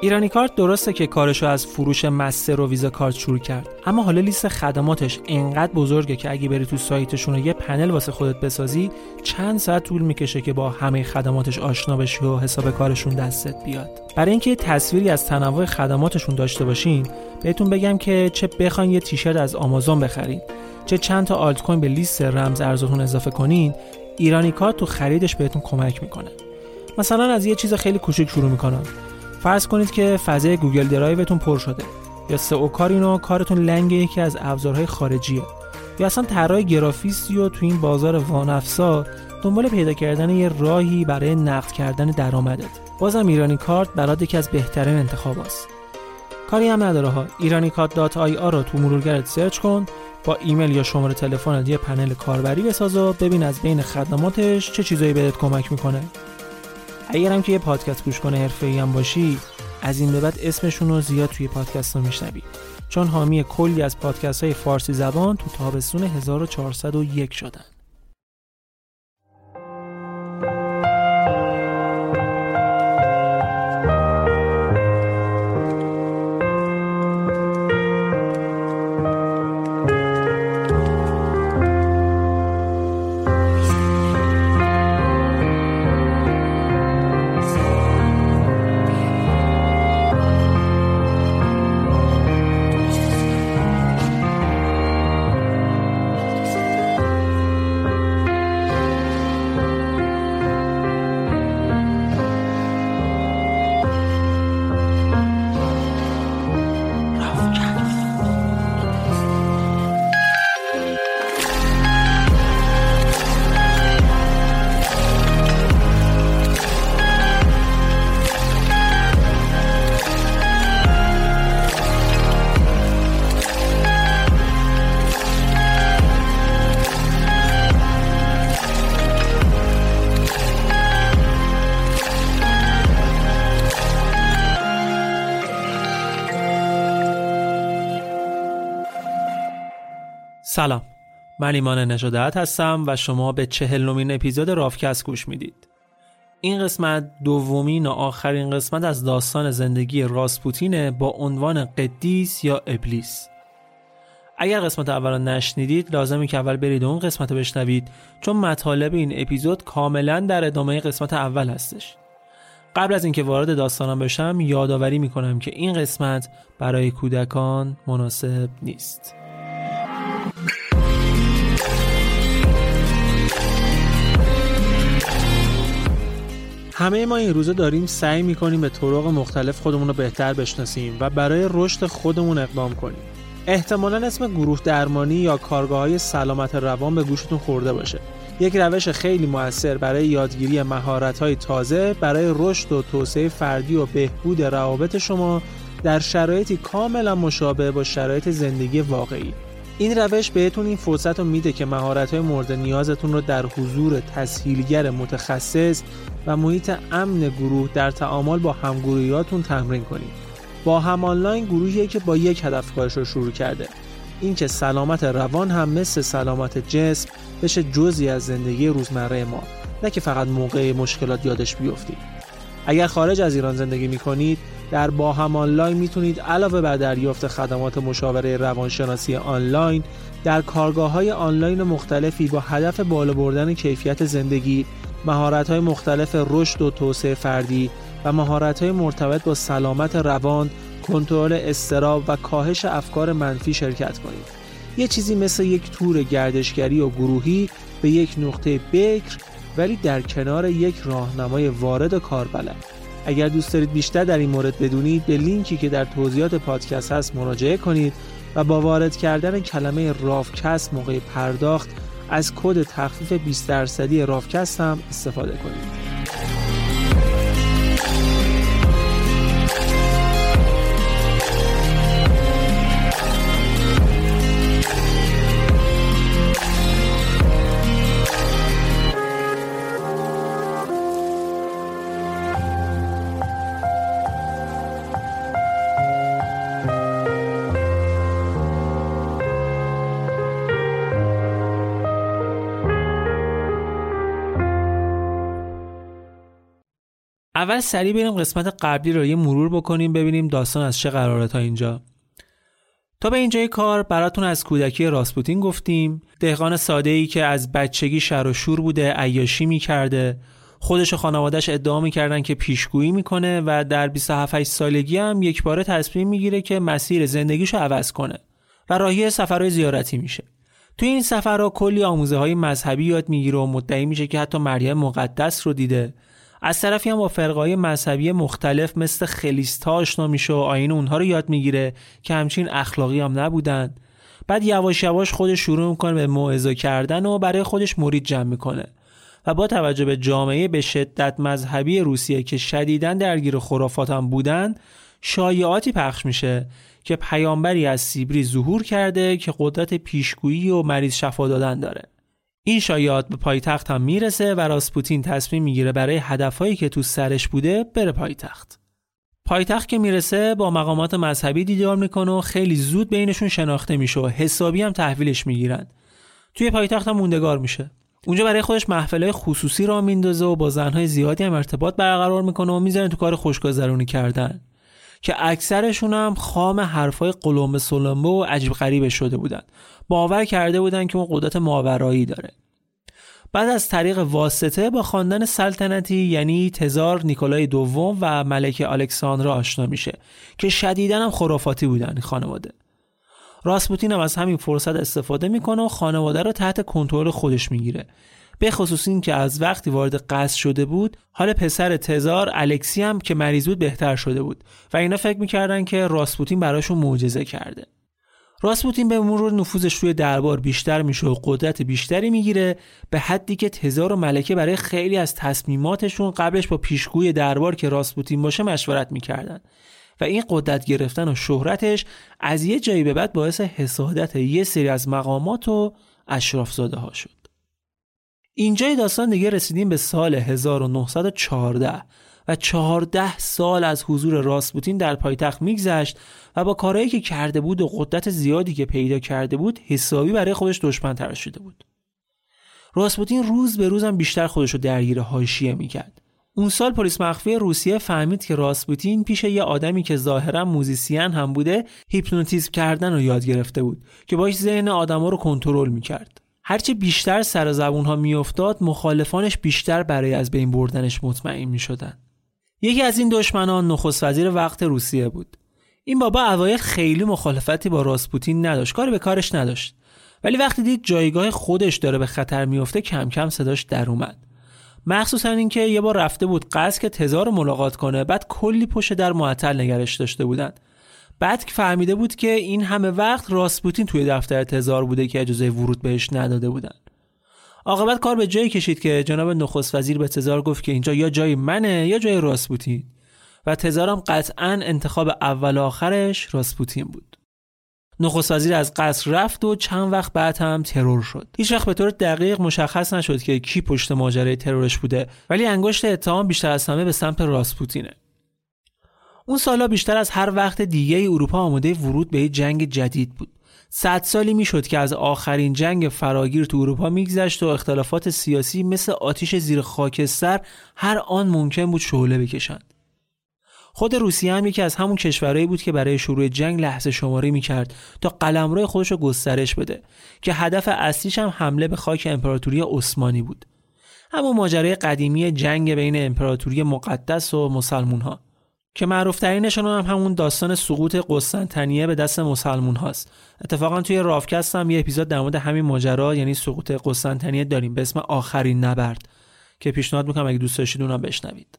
ایرانی کارت درسته که کارشو از فروش مستر و ویزا کارت شروع کرد. اما حالا لیست خدماتش انقدر بزرگه که اگه بری تو سایتشون و یه پنل واسه خودت بسازی چند ساعت طول می‌کشه که با همه خدماتش آشنا بشی و حساب کارشون دستت بیاد. برای اینکه تصویری از تنوع خدماتشون داشته باشین بهتون بگم که چه بخواین یه تیشرت از آمازون بخرین چه چند تا آلت کوین به لیست رمز ارزتون اضافه کنین ایرانی کارت تو خریدش بهتون کمک می‌کنه. مثلا از یه چیز خیلی کوچیک شروع می‌کنم. فرض کنید که فضای Google Drive تون پر شده. یا SEO کارین و کارتون لنگ یکی از ابزارهای خارجیه. یا اصلا طراح گرافیستی و تو این بازار وانفسا دنبال پیدا کردن یه راهی برای نقد کردن درآمدت. بازم ایرانی کارت برات یکی از بهترین انتخاب‌هاست کاری هم نداره ها. ایرانی کارت dot IR رو تو مرورگرت سرچ کن با ایمیل یا شماره تلفنت یه پنل کاربری بساز و ببین از بین خدماتش چه چیزایی بهت کمک می‌کنه. اگرم که یه پادکست گوش کنه حرفه‌ای هم باشی از این به بعد اسمشون رو زیاد توی پادکست رو میشنوی. چون حامی کلی از پادکست های فارسی زبان تو تابستون 1401 شدن. سلام. من ایمان نجادت هستم و شما به چهلمین اپیزود رافکست گوش می‌دید. این قسمت دومین و آخرین قسمت از داستان زندگی راسپوتینه با عنوان قدیس یا ابلیس. اگر قسمت اول رو نشنیدید لازمی که اول برید اون قسمت رو بشنوید چون مطالب این اپیزود کاملا در ادامه قسمت اول هستش. قبل از اینکه وارد داستانم بشم یادآوری می‌کنم که این قسمت برای کودکان مناسب نیست. همه ما این روزه داریم سعی می‌کنیم به طرق مختلف خودمون رو بهتر بشناسیم و برای رشد خودمون اقدام کنیم. احتمالا اسم گروه درمانی یا کارگاه های سلامت روان به گوشتون خورده باشه. یک روش خیلی موثر برای یادگیری مهارت های تازه برای رشد و توسعه فردی و بهبود روابط شما در شرایطی کاملا مشابه با شرایط زندگی واقعی. این روش بهتون این فرصت رو میده که مهارت های مورد نیازتون رو در حضور تسهیلگر متخصص و محیط امن گروه در تعامل با همگروهیاتون تمرین کنید. با هم آنلاین گروهیه که با یک هدف کارش رو شروع کرده. اینکه سلامت روان هم مثل سلامت جسم بشه جزی از زندگی روزمره ما نه که فقط موقع مشکلات یادش بیفتید. اگر خارج از ایران زندگی می کنید در با هم آنلاین می‌تونید علاوه بر دریافت خدمات مشاوره روانشناسی آنلاین در کارگاه های آنلاین مختلفی با هدف بالا بردن کیفیت زندگی مهارت های مختلف رشد و توسعه فردی و مهارت های مرتبط با سلامت روان کنترل استراب و کاهش افکار منفی شرکت کنید. یه چیزی مثل یک تور گردشگری و گروهی به یک نقطه بکر ولی در کنار یک راهنمای وارد و کاربلد. اگر دوست دارید بیشتر در این مورد بدونید به لینکی که در توضیحات پادکست هست مراجعه کنید و با وارد کردن کلمه رافکست موقع پرداخت از کد تخفیف 20 درصدی رافکست هم استفاده کنید. اول سریع بریم قسمت قبلی رو یه مرور بکنیم ببینیم داستان از چه قراره تا اینجا. تا به اینجای کار براتون از کودکی راسپوتین گفتیم. دهقان ساده ای که از بچگی شر و شور بوده عیاشی می‌کرده. خودش و خانوادش ادعا می‌کردن که پیشگویی می‌کنه و در 27 سالگی هم یک باره تصمیم می‌گیره که مسیر زندگیشو عوض کنه و راهی سفرهای زیارتی میشه. توی این سفرها کلی آموزه های مذهبی یاد می‌گیره و مدعی میشه که حتی مریم مقدس رو دیده. از طرفی هم با فرقای مذهبی مختلف مثل خلیستا آشنا میشه و آین اونها رو یاد می‌گیره که همچین اخلاقی هم نبودن. بعد یواش یواش خودش شروع می‌کنه به موعظه کردن و برای خودش مرید جمع می‌کنه. و با توجه به جامعه به شدت مذهبی روسیه که شدیدا درگیر خرافات هم بودن شایعاتی پخش میشه که پیامبری از سیبری ظهور کرده که قدرت پیشگویی و مریض شفا دادن داره. این شایعات به پایتخت هم می‌رسه و راسپوتین تصمیم می‌گیره برای هدفهایی که تو سرش بوده بره پایتخت. پایتخت که می‌رسه با مقامات مذهبی دیدار می‌کنه و خیلی زود بینشون شناخته میشه و حسابی هم تحویلش می‌گیرن. توی پایتخت هم موندگار میشه. اونجا برای خودش محفله خصوصی را میندازه و با زنهای زیادی هم ارتباط برقرار می‌کنه و می‌زنه تو کار خوشگذرونی کردن که اکثرشون هم خام حرفای قلمبه سلمبه و عجیب غریبه شده بودن. باور کرده بودن که اون قدرت ماورایی داره. بعد از طریق واسطه با خواندن سلطنتی یعنی تزار نیکولای دوم و ملکه الکساندرا آشنا میشه که شدیدا هم خرافاتی بودن خانواده. راسپوتین هم از همین فرصت استفاده می‌کنه و خانواده رو تحت کنترل خودش می‌گیره. به خصوص این که از وقتی وارد قصد شده بود حال پسر تزار الکسی هم که مریض بود بهتر شده بود و اینا فکر می‌کردن که راسپوتین براشون معجزه کرده. راسپوتین به مرور نفوذش روی دربار بیشتر میشه و قدرت بیشتری می‌گیره به حدی که تزار و ملکه برای خیلی از تصمیماتشون قبلش با پیشگوی دربار که راسپوتین باشه مشورت می‌کردن و این قدرت گرفتن و شهرتش از یه جایی به بعد باعث حسادت یه سری از مقامات و اشرافزاده ها شد. اینجای داستان دیگه رسیدیم به سال 1914 و 14 سال از حضور راسپوتین در پایتخت میگذشت و با کارهایی که کرده بود و قدرت زیادی که پیدا کرده بود حسابی برای خودش دشمن تراشیده بود. راسپوتین روز به روزم بیشتر خودش رو درگیر حاشیه می‌کرد. اون سال پلیس مخفی روسیه فهمید که راسپوتین پیش یه آدمی که ظاهرا موزیسین هم بوده هیپنوتیزم کردن رو یاد گرفته بود که باش ذهن آدما رو کنترل می‌کرد. هرچه بیشتر سر زبون ها میافتاد مخالفانش بیشتر برای از بین بردنش مطمئن می شدن. یکی از این دشمنان نخست وزیر وقت روسیه بود. این بابا اوایل خیلی مخالفتی با راسپوتین نداشت، کاری به کارش نداشت. ولی وقتی دید جایگاه خودش داره به خطر میفته کم کم صداش در اومد. مخصوصا اینکه یه بار رفته بود قصد که تزار ملاقات کنه بعد کلی پشت در معطل نگرش داشته بودن بعد که فهمیده بود که این همه وقت راسپوتین توی دفتر تزار بوده که اجازه ورود بهش نداده بودن. عاقبت کار به جایی کشید که جناب نخست وزیر به تزار گفت که اینجا یا جای منه یا جای راسپوتین. و تزارم قطعا انتخاب اول آخرش راسپوتین بود. نخست وزیر از قصر رفت و چند وقت بعد هم ترور شد. هیچ وقت به طور دقیق مشخص نشد که کی پشت ماجرای ترورش بوده ولی انگشت اتهام بیشتر از همه به سمت راسپوتینه. اون سالا بیشتر از هر وقت دیگه ای اروپا آماده ورود به جنگ جدید بود. صد سالی می‌شد که از آخرین جنگ فراگیر تو اروپا میگذشت و اختلافات سیاسی مثل آتیش زیر خاکستر هر آن ممکن بود شعله بکشند. خود روسیه هم یکی از همون کشورهایی بود که برای شروع جنگ لحظه شماری می‌کرد تا قلمرو خودش رو گسترش بده که هدف اصلیش هم حمله به خاک امپراتوری عثمانی بود. همون ماجرای قدیمی جنگ بین امپراتوری مقدس و مسلمون ها که معروف ترینشون هم همون داستان سقوط قسطنطنیه به دست مسلمون هاست. اتفاقا توی رافکست هم یه اپیزود در مورد همین ماجرا یعنی سقوط قسطنطنیه داریم. به اسم آخرین نبرد که پیشنهاد می‌کنم اگه دوست داشتید اونم بشنوید.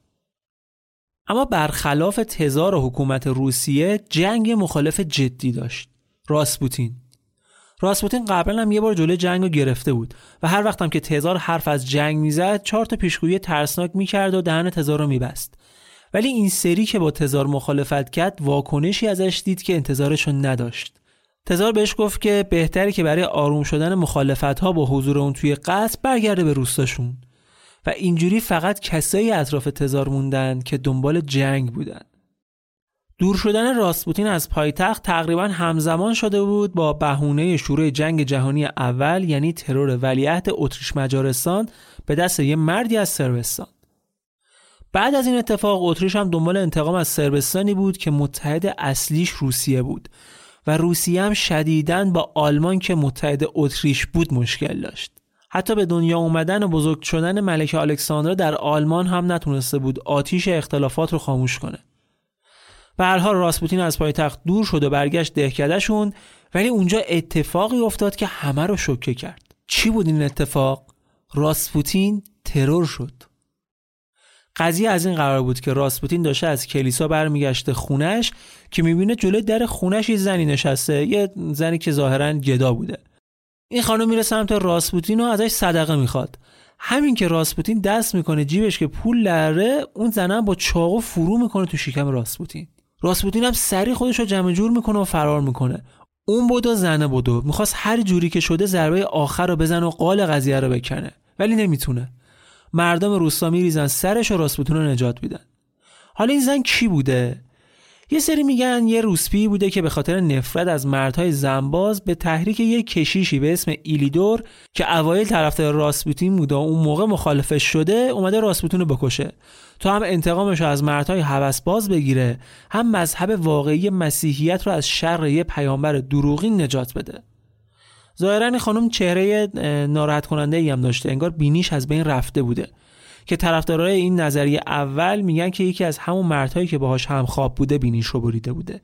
اما برخلاف تزار حکومت روسیه جنگ مخالف جدی داشت. راسپوتین. راسپوتین قبلا هم یه بار جلوی جنگ رو گرفته بود و هر وقت هم که تزار حرف از جنگ می‌زد چهار تا پیشگویی ترسناک می‌کرد و دهن تزار رو میبست. ولی این سری که با تزار مخالفت کرد واکنشی ازش دید که انتظارشون نداشت. تزار بهش گفت که بهتری که برای آروم شدن مخالفت ها با حضور اون توی قصد برگرده به روستاشون. و اینجوری فقط کسایی اطراف تزار موندن که دنبال جنگ بودن. دور شدن راسپوتین از پایتخت تقریبا همزمان شده بود با بهونه شروع جنگ جهانی اول یعنی ترور ولیعهد اتریش مجارستان به دست یه مردی از سربستان بعد از این اتفاق اتریش هم دنبال انتقام از سربستانی بود که متحد اصلیش روسیه بود و روسیه هم شدیداً با آلمان که متحد اتریش بود مشکل داشت. حتی به دنیا اومدن و بزرگ شدن ملکه الکساندرا در آلمان هم نتونسته بود آتیش اختلافات رو خاموش کنه. به هر حال راسپوتین از پایتخت دور شد و برگشت دهکدهشون ولی اونجا اتفاقی افتاد که همه رو شوکه کرد. چی بود این اتفاق؟ راسپوتین ترور شد. قضیه از این قرار بود که راسپوتین داشته از کلیسا برمیگشته خونش که می‌بینه جلوی در خونش یه زنی نشسته یه زنی که ظاهرا گدا بوده. این خانم میره سمت راسپوتین و ازش صدقه می‌خواد. همین که راسپوتین دست می‌کنه جیبش که پول لره اون زنم با چاقو فرو می‌کنه تو شکم راسپوتین. راسپوتین هم سری خودش رو جمع جور می‌کنه و فرار می‌کنه. اون بودو زنه بودو می‌خواست هر جوری که شده ضربه آخر رو بزنه و قال قضیه رو بکنه. ولی نمی‌تونه. مردم روستا میریزن سرش و راسپوتین رو نجات میدن. حالا این زن کی بوده؟ یه سری میگن یه روسپی بوده که به خاطر نفرت از مردهای زنباز به تحریک یه کشیشی به اسم ایلیدور که اوایل طرفدار راسپوتین بوده و اون موقع مخالفش شده اومده راسپوتین رو بکشه. تا هم انتقامش رو از مردهای هوسباز بگیره هم مذهب واقعی مسیحیت رو از شر یه پیامبر دروغین نجات بده. ظاهرا این خانم چهره ناراحت کننده ای هم داشته. انگار بینیش از بین رفته بوده. که طرفدارای این نظریه اول میگن که یکی از همون مردهایی که باهاش هم خواب بوده بینیش رو بریده بوده.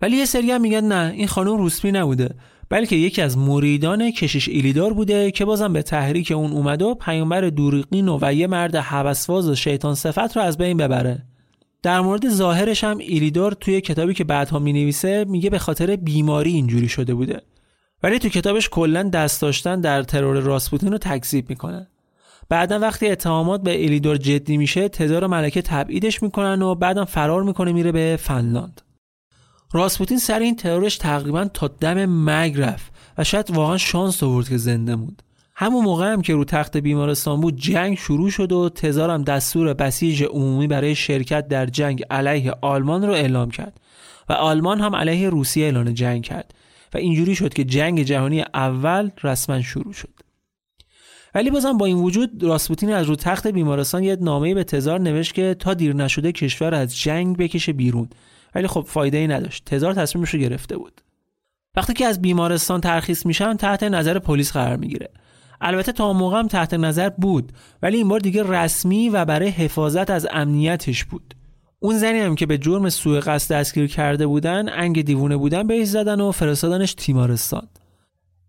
ولی یه سری هم میگن نه این خانم روسپی نبوده. بلکه یکی از مریدان کشیش ایلیدار بوده که بازم به تحریک اون اومد و پیامبر دوریقین و یه مرد حوسواز و شیطان صفت رو از بین ببره. در مورد ظاهرش هم ایلیدور توی کتابی که بعدها می نویسه میگه به خاطر بیماری اینجوری شده بوده. ولی تو کتابش کلا دست داشتن در ترور راسپوتین رو تکذیب می‌کنه بعدا وقتی اتهامات به الیدور جدی میشه تزار و ملکه تبعیدش می‌کنن و بعدم فرار می‌کنه میره به فنلاند. راسپوتین سر این ترورش تقریبا تا دم مرگ رفت و شاید واقعا شانس آورد که زنده بود همون موقع هم که رو تخت بیمارستان بود جنگ شروع شد و تزارم دستور بسیج عمومی برای شرکت در جنگ علیه آلمان رو اعلام کرد. و آلمان هم علیه روسیه اعلان جنگ کرد. و اینجوری شد که جنگ جهانی اول رسما شروع شد. ولی بازم با این وجود راسپوتین از رو تخت بیمارستان یه نامه به تزار نوشت که تا دیر نشده کشور از جنگ بکشه بیرون. ولی خب فایده ای نداشت. تزار تصمیمش رو گرفته بود. وقتی که از بیمارستان ترخیص میشن تحت نظر پلیس قرار می‌گیره. البته تا موقع هم تحت نظر بود ولی این بار دیگه رسمی و برای حفاظت از امنیتش بود. اون زنی هم که به جرم سوء قصد دستگیر کرده بودن انگ دیوونه بودن بهش زدن و فرستادنش تیمارستان.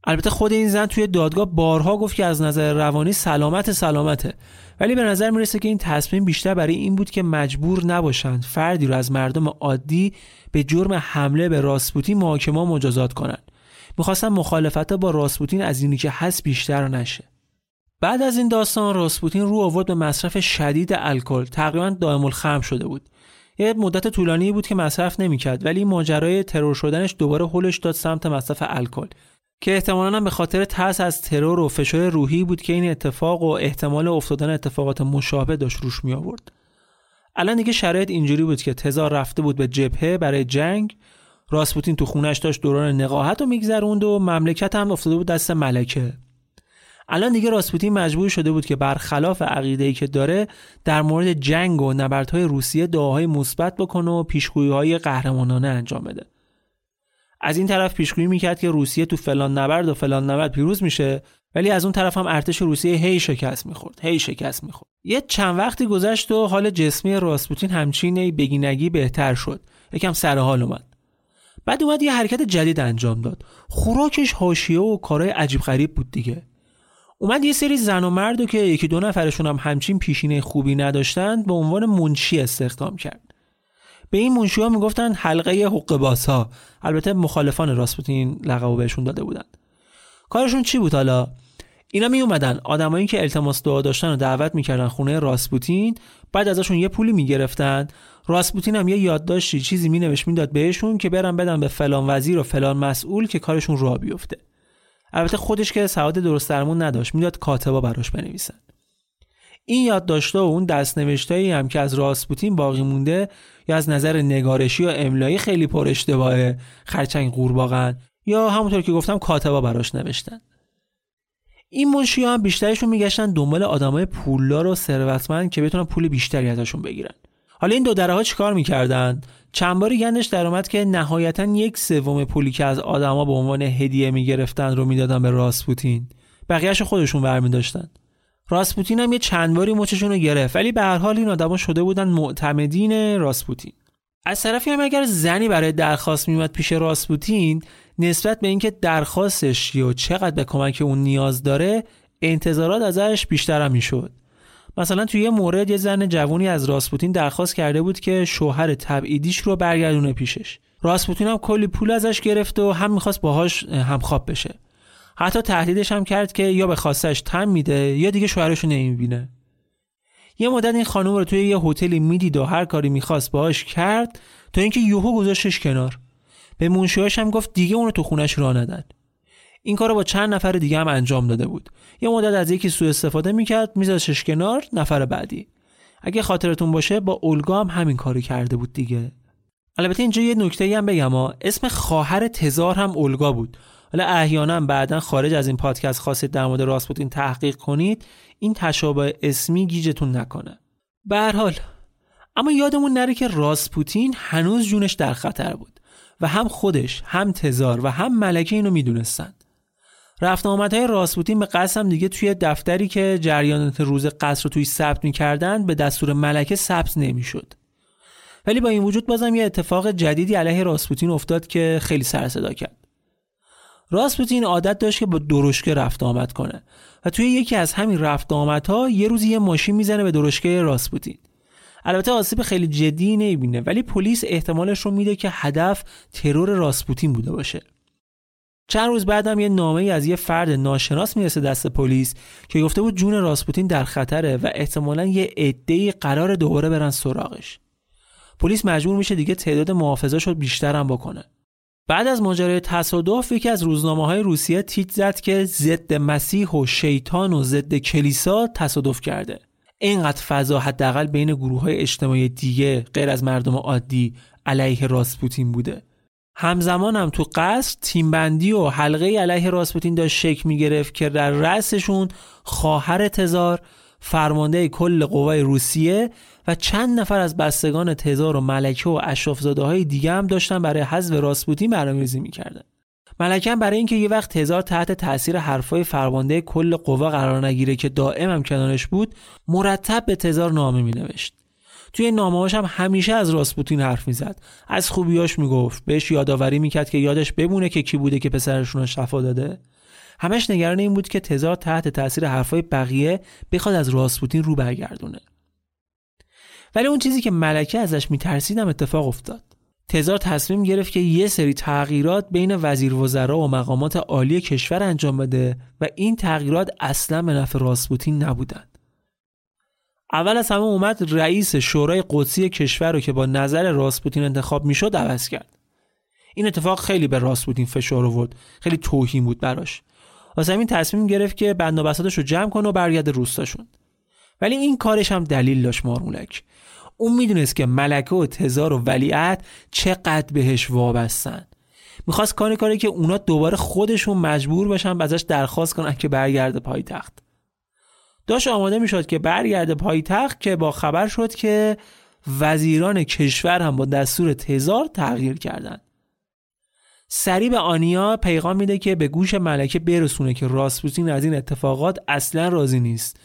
البته خود این زن توی دادگاه بارها گفت که از نظر روانی سلامت سلامته. ولی به نظر می‌رسه که این تصمیم بیشتر برای این بود که مجبور نباشند فردی رو از مردم عادی به جرم حمله به راسپوتین محاکمه مجازات کنند. می‌خواستن مخالفت با راسپوتین از اینی که هست بیشتر نشه. بعد از این داستان راسپوتین رو آورد به مصرف شدید الکل. تقریبا دائم الخمر شده بود. یه مدت طولانی بود که مصرف نمی‌کرد ولی ماجرای ترور شدنش دوباره هولش داد سمت مصرف الکل که احتمالا به خاطر ترس از ترور و فشار روحی بود که این اتفاق و احتمال افتادن اتفاقات مشابه داشت روش می آورد. الان دیگه شرایط اینجوری بود که تزار رفته بود به جبهه برای جنگ راسپوتین تو خونش داشت دوران نقاهت رو میگذروند و مملکت هم افتاده بود دست ملکه الان دیگه راسپوتین مجبور شده بود که برخلاف عقیده‌ای که داره در مورد جنگ و نبردهای روسیه دعاهای مثبت بکنه و پیشگویی‌های قهرمانانه انجام بده. از این طرف پیشگویی می‌کرد که روسیه تو فلان نبرد و فلان نبرد پیروز میشه ولی از اون طرف هم ارتش روسیه هی شکست می‌خورد هی شکست می‌خورد. یه چند وقتی گذشت و حال جسمی راسپوتین همچین بگینگی بهتر شد. یکم سر حال اومد. بعد اومد یه حرکت جدید انجام داد. خوراکش حاشیه و کارهای عجیب غریب بود دیگه. اومد یه سری زن و مرد که یکی دو نفرشون هم همچین پیشینه خوبی نداشتند به عنوان منشی استخدام کرد. به این منشی ها می‌گفتن حلقه حق ها البته مخالفان راسپوتین لقب بهشون داده بودند کارشون چی بود حالا؟ اینا می اومدن آدمایی که التماس دعا داشتن و دعوت می‌کردن خونه راسپوتین بعد ازشون یه پولی می‌گرفتن. راسپوتین هم یه یادداشتی چیزی مینوشت می‌داد بهشون که برن بدن به فلان وزیر و فلان مسئول که کارشون راه بیفته. البته خودش که سواد درست درمون نداشت. می‌داد کاتبا براش بنویسن. این یادداشت‌ها و اون دستنوشتایی هم که از راسپوتین باقی مونده یا از نظر نگارشی و املایی خیلی پر اشتباهه خرچنگ قورباغن یا همونطور که گفتم کاتبا براش نوشتن. این منشی هم بیشترشون میگشتن دنبال آدمای پولدار و ثروتمند که بتونن پول بیشتری ازشون بگیرن. حالا این دو دره ها چیکار می‌کردن؟ چند باری گندش در اومد که نهایتا یک سوم پولی که از آدما به عنوان هدیه می‌گرفتن رو می‌دادن به راسپوتین. بقیهش خودشون برمی داشتن راسپوتین هم یه چند باری مچشون رو گرفت ولی به هر حال این آدما شده بودن معتمدین راسپوتین. از طرفی هم اگر زنی برای درخواست میومد پیش راسپوتین نسبت به اینکه درخواستش یا چقدر به کمک اون نیاز داره انتظارات ازش بیشتر هم می‌شد. مثلا توی یه مورد یه زن جوونی از راسپوتین درخواست کرده بود که شوهر تبعیدیش رو برگردونه پیشش. راسپوتین هم کلی پول ازش گرفت و هم می‌خواست باهاش همخواب بشه. حتی تهدیدش هم کرد که یا به خواستش تم میده یا دیگه شوهرش رو نمی‌بینه. یه مدت این خانم رو توی یه هتلی می‌دید و هر کاری می‌خواست باهاش کرد تا اینکه یوهو گذاشتش کنار. به منشیاش هم گفت دیگه اون رو تو خونش راه ندن این کار رو با چند نفر دیگه هم انجام داده بود. یه مدت از یکی سوء استفاده می‌کرد میذاشش کنار نفر بعدی. اگه خاطرتون باشه با اولگا هم همین کاری کرده بود دیگه. البته اینجا یه نکته هم بگم ها. اسم خواهر تزار هم اولگا بود. حالا احیانا بعدا خارج از این پادکست خواستید در مورد راسپوتین تحقیق کنید این تشابه اسمی گیجتون نکنه. به حال اما یادمون نره که راسپوتین هنوز جونش در خطر بود و هم خودش هم تزار و هم ملکه اینو می‌دونستند. رفت آمدهای راسپوتین به قسم دیگه توی دفتری که جریانات روز قصر رو توی ثبت می‌کردن به دستور ملکه ثبت نمی‌شد. ولی با این وجود بازم یه اتفاق جدیدی علیه راسپوتین افتاد که خیلی سر صدا کرد. راسپوتین عادت داشت که با درشکه رفت آمد کنه و توی یکی از همین رفت آمدها یه روزی یه ماشین می‌زنه به درشکه راسپوتین. البته آسیب خیلی جدی نمی‌بینه ولی پلیس احتمالش رو میده که هدف ترور راسپوتین بوده باشه. چند روز بعدم یه نامه ای از یه فرد ناشناس می‌رسه دست پلیس که گفته بود جون راسپوتین در خطره و احتمالا یه عده‌ای قرار دوباره برن سراغش. پلیس مجبور میشه دیگه تعداد محافظاش رو بیشتر هم بکنه. بعد از ماجرای تصادف یکی از روزنامه های روسیه تیت زد که ضد مسیح و شیطان و ضد کلیسا تصادف کرده. اینقدر فضا حداقل بین گروه های اجتماعی دیگه غیر از مردم عادی علیه راسپوتین بوده. همزمان هم تو قصر تیمبندی و حلقه علیه راسپوتین داشت شک می‌گرفت که در رأسشون خواهر تزار فرمانده کل قوای روسیه و چند نفر از بستگان تزار و ملکه و اشرافزاده های دیگه هم داشتن برای حذف راسپوتین برنامه‌ریزی می‌کردن. ملکه برای اینکه یه وقت تزار تحت تاثیر حرفای فرمانده کل قوا قرار نگیره که دائم هم کنارش بود مرتب به تزار نامه مینوشت. توی نامه‌هاش هم همیشه از راسپوتین حرف می‌زد. از خوبیاش می‌گفت. بهش یادآوری می‌کرد که یادش بمونه که کی بوده که پسرشون رو شفا داده. همش نگران این بود که تزار تحت تاثیر حرفای بقیه بخواد از راسپوتین رو برگردونه. ولی اون چیزی که ملکه ازش میترسیدم اتفاق افتاد. تزار تصمیم گرفت که یه سری تغییرات بین وزیر وزرا و مقامات عالی کشور انجام بده و این تغییرات اصلا به نفع راسپوتین نبودند اول از همه اومد رئیس شورای قدسی کشور رو که با نظر راسپوتین انتخاب می‌شد عوض کرد. این اتفاق خیلی به راسپوتین فشار آورد. خیلی توهین بود براش. واسه همین تصمیم گرفت که بند و رو جمع کنه و برگرده روستاشون ولی این کارش هم دلیل داشت مارمولک. اون می‌دونست که ملکه و تزار و ولیعت چقدر بهش وابستن. می‌خواست کاری کاری که اونا دوباره خودشون مجبور بشن ازش درخواست کنن که برگرده پایتخت. داشت آماده می‌شد که برگرده پایتخت که با خبر شد که وزیران کشور هم با دستور تزار تغییر کردند. سریع به آنیا پیغام میده که به گوش ملکه برسونه که راسپوتین از این اتفاقات اصلا راضی نیست.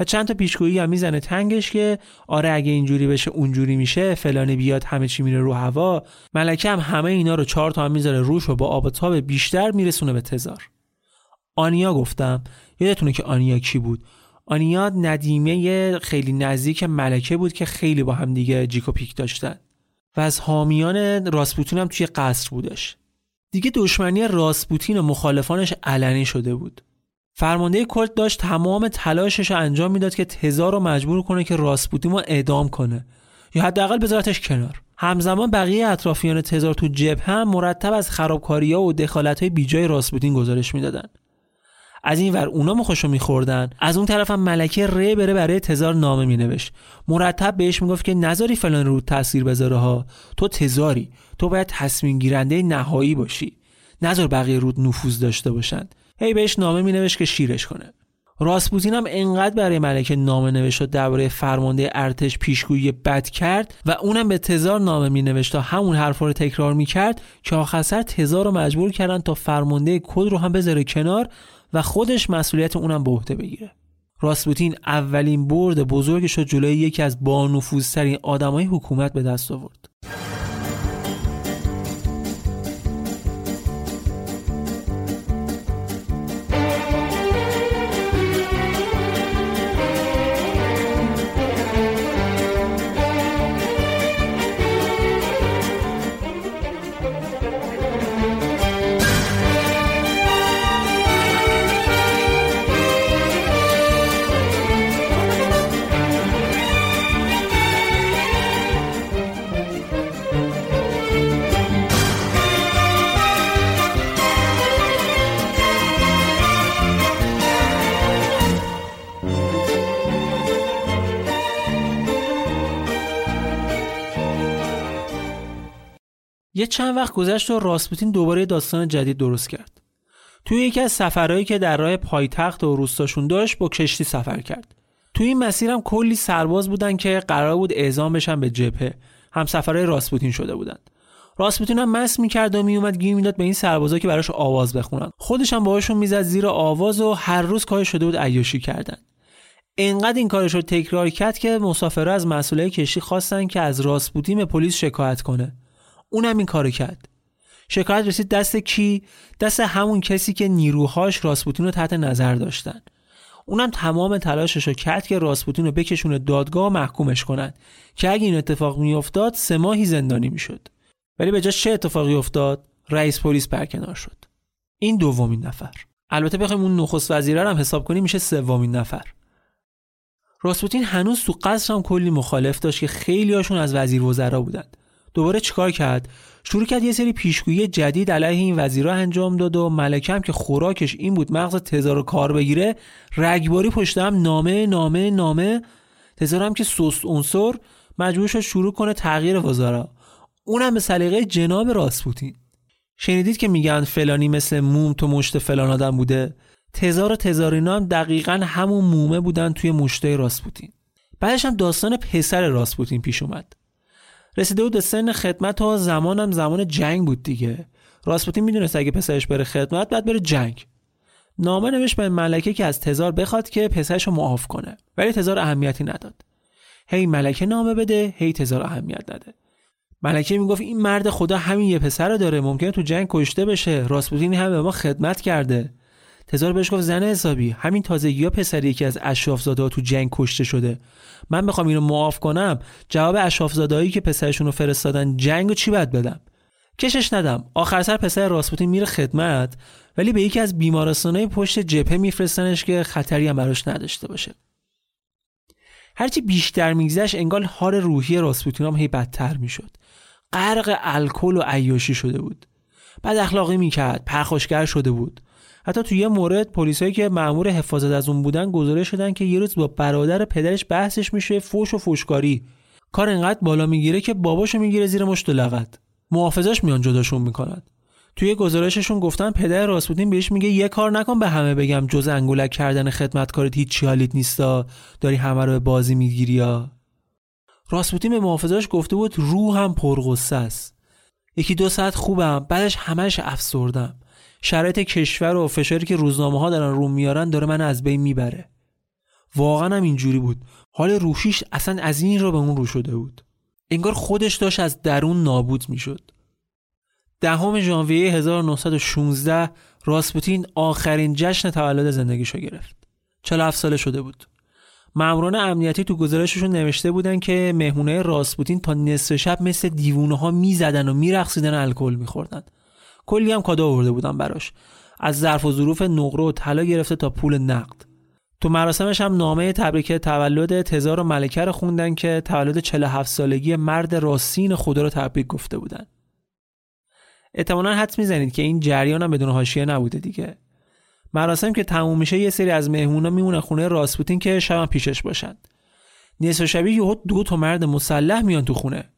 و چند تا پیشگویی هم می‌زنه تنگش که آره اگه اینجوری بشه اونجوری میشه فلانی بیاد همه چی میره رو هوا. ملکه هم همه اینا رو چهار تا هم می‌ذاره روش و با آب تاب بیشتر میرسونه به تزار. آنیا گفتم یادتونه که آنیا کی بود؟ آنیا ندیمه خیلی نزدیک ملکه بود که خیلی با هم دیگه جیک و پیک داشتن. و از حامیان راسپوتین هم توی قصر بودش. دیگه دشمنی راسپوتین و مخالفانش علنی شده بود. فرمانده کلت داشت تمام تلاشش رو انجام می‌داد که تزار رو مجبور کنه که راسپوتین رو اعدام کنه. یا حداقل بذارتش کنار. همزمان بقیه اطرافیان تزار تو جبهه هم مرتب از خرابکاری ها و دخالت های بیجای راسپوتین گزارش می‌دادن. از این ور اونا مخوشو میخوردن. از اون طرف هم ملکه ره بره برای تزار نامه مینوشت. مرتب بهش می‌گفت که نذاری فلان رو تاثیر بذاره ها. تو تزاری. تو باید تصمیم گیرنده نهایی باشی. نذار بقیه رود نفوذ داشته باشن هی بهش نامه مینوشت که شیرش کنه. راسپوتین هم انقدر برای ملکه نامه نوشت و درباره فرمانده ارتش پیشگویی بد کرد و اونم به تزار نامه می نوشت تا همون حرفا رو تکرار می کرد که آخر تزار رو مجبور کردن تا فرمانده کد رو هم بذاره کنار و خودش مسئولیت اونم به عهده بگیره. راسپوتین اولین برد بزرگش رو جلوی یکی از بانفوذترین آدمای حکومت به دست آورد. چند وقت گذشت و راسپوتین دوباره داستان جدید درست کرد. توی یکی از سفرهایی که در راه پایتخت و روستاشون داشت با کشتی سفر کرد. توی این مسیرم کلی سرباز بودن که قرار بود اعزام بشن به جبهه. هم سفرهای راسپوتین شده بودن. راسپوتین هم مس می‌کرد و میومد گیر می‌داد به این سربازا که براش آواز بخونن. خودش هم باهاشون می‌زد زیر آواز و هر روز کار شده بود عیاشی کردن. انقدر این کارش رو تکرار کرد که مسافرها از مسئولای کشتی خواستن که از راسپوتین به پلیس شکایت کنه. اونم این کارو کرد. شکایت رسید دست کی؟ دست همون کسی که نیروهاش راسپوتین رو تحت نظر داشتن. اونم تمام تلاشش رو کرد که راسپوتین رو بکشونه دادگاه و محکومش کنن که اگه این اتفاق میافتاد سه ماهی زندانی می‌شد. ولی به چه اتفاقی افتاد؟ رئیس پلیس برکنار شد. این دومین نفر. البته بخوایم اون نخست وزیره هم حساب کنیم میشه سومین نفر. راسپوتین هنوز تو قصر هم کلی مخالف داشت که خیلی هاشون از وزیر وزرا بودند دوباره چیکار کرد؟ شروع کرد یه سری پیشگویی جدید علیه این وزیرا انجام داد و ملکم که خوراکش این بود مغز تزار کار بگیره رگباری پشت هم نامه نامه نامه. تزار هم که سست عنصر مجبور شد شروع کنه تغییر وزرا اونم به سلیقه جناب راسپوتین شنیدید که میگن فلانی مثل موم تو مشت فلان آدم بوده؟ تزار و تزارینا هم دقیقا همون مومه بودن توی مشته راسپوتین بعدش هم داستان پسر راسپوتین پیش اومد. رسیده بود به سن خدمت و زمانم زمان جنگ بود دیگه. راسپوتین می‌دونست اگه پسرش بره خدمت بعد بره جنگ. نامه نوشت به ملکه که از تزار بخواد که پسرش رو معاف کنه ولی تزار اهمیتی نداد. هی ملکه نامه بده هی تزار اهمیت نده. ملکه می‌گفت این مرد خدا همین یه پسر رو داره ممکنه تو جنگ کشته بشه. راسپوتین هم به ما خدمت کرده. تزار بهش گفت زن حسابی همین تازگی ها پسری که از اشرافزاده تو جنگ کشته شده. من بخوام اینو معاف کنم جواب اشرافزادهایی که پسرشون رو فرستادن جنگ و چی باید بدم؟ کشش ندم. آخر سر پسر راسپوتین میره خدمت ولی به یکی از بیمارستانهای پشت جبهه میفرستنش که خطری هم براش نداشته باشه. هرچی بیشتر میگذشت انگار حال روحی راسپوتین هم هی بدتر می‌شد. غرق الکل و عیاشی شده بود. بعد اخلاقی می‌کرد پرخاشگر شده بود. حتی توی یه مورد پلیسایی که مأمور حفاظت از اون بودن گزارش شدن که یه روز با برادر پدرش بحثش میشه فوش و فوشکاری. کار انقدر بالا می‌گیره که باباشو می‌گیره زیر مشت لغت. محافظاش میان جداشون می‌کنن. توی گزارششون گفتن پدر راسپوتین بهش میگه یه کار نکن به همه بگم جز انگولک کردن خدمتکارت هیچ چیالیت نیستا. داری همه رو به بازی می‌گیری یا؟ راسپوتین به محافظاش گفته بود روحم پرغصه است. یکی دو ساعت خوبم. بعدش همش افسردم. شرایط کشور و فشاری که روزنامه ها دارن روم میارن داره من از بین می‌بره. واقعا هم اینجوری بود. حال روحیش اصلا از این رو به اون رو شده بود. انگار خودش داشت از درون نابود می‌شد. دهم ژانویه 1916 راسپوتین آخرین جشن تولد زندگیشو گرفت. 47 ساله شده بود. ماموران امنیتی تو گزارششون نوشته بودن که مهمونه راسپوتین تا نصف شب مثل دیوونه ها می‌زدن و میرقصیدن الکل میخوردن. کلی هم کادو آورده بودن براش. از ظرف و ظروف نقره و طلا گرفته تا پول نقد. تو مراسمش هم نامه تبریک تولد تزار و ملکه رو خوندن که تولد 47 سالگی مرد راستین خدا رو تبریک گفته بودن. احتمالا حد می‌زنید که این جریان هم بدون حاشیه نبوده دیگه. مراسم که تموم میشه یه سری از مهمونا میمونن خونه راسپوتین که شب پیشش باشن. نصف شبی یهو دو تا مرد مسلح میان تو خونه.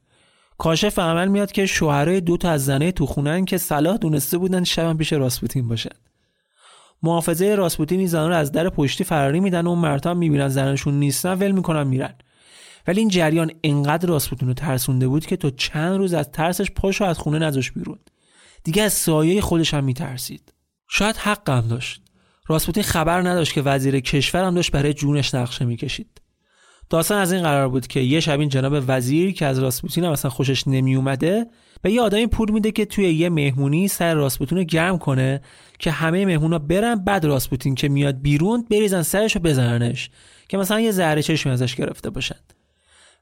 کاشف عمل میاد که شوهرای دو تا از زنه تو خونن که صلاح دونسته بودن شب پیش راسپوتین باشن محافظه راسپوتین این زن رو از در پشتی فراری میدن و اون مرتا می‌بینن زنشون نیستن ول می‌کنن میرن. ولی این جریان انقدر راسپوتین رو ترسونده بود که تا چند روز از ترسش پاشو از خونه نذاش بیرون. دیگه از سایه خودش هم میترسید. شاید حق هم داشت. راسپوتین خبر نداشت که وزیر کشور هم داشت برای جونش نقشه می‌کشید. داستان از این قرار بود که یه شب این جناب وزیر که از راسپوتین هم اصلا خوشش نمی اومده به یه آدمی پول میده که توی یه مهمونی سر راسپوتین رو گرم کنه که همه مهمونا برن بعد راسپوتین که میاد بیرون بریزن سرش رو بزننش که مثلا یه ذره چشمی ازش گرفته باشن.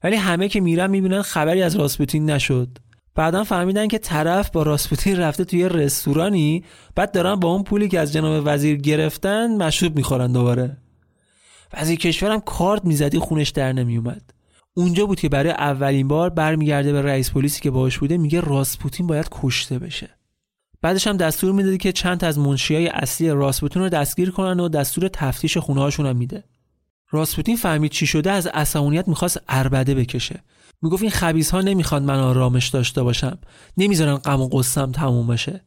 ولی همه که میرن می‌بینن خبری از راسپوتین نشد. بعدا فهمیدن که طرف با راسپوتین رفته توی رستورانی بعد دارن با اون پولی که از جناب وزیر گرفتن مشروب می‌خورن دوباره. وزیر کشورم کارت می‌زدی خونش در نمیومد اونجا بود که برای اولین بار برمیگرده به رئیس پلیسی که باش بوده میگه راسپوتین باید کشته بشه. بعدش هم دستور می‌دادی که چند از منشیای اصلی راسپوتین رو دستگیر کنن و دستور تفتیش خونه هاشون هم میده. راسپوتین فهمید چی شده از عصبانیت می‌خواست اربده بکشه. می‌گفت این خبیس ها نمی‌خوان من آرامش داشته باشم. نمی‌ذارن غم و قصم تموم بشه.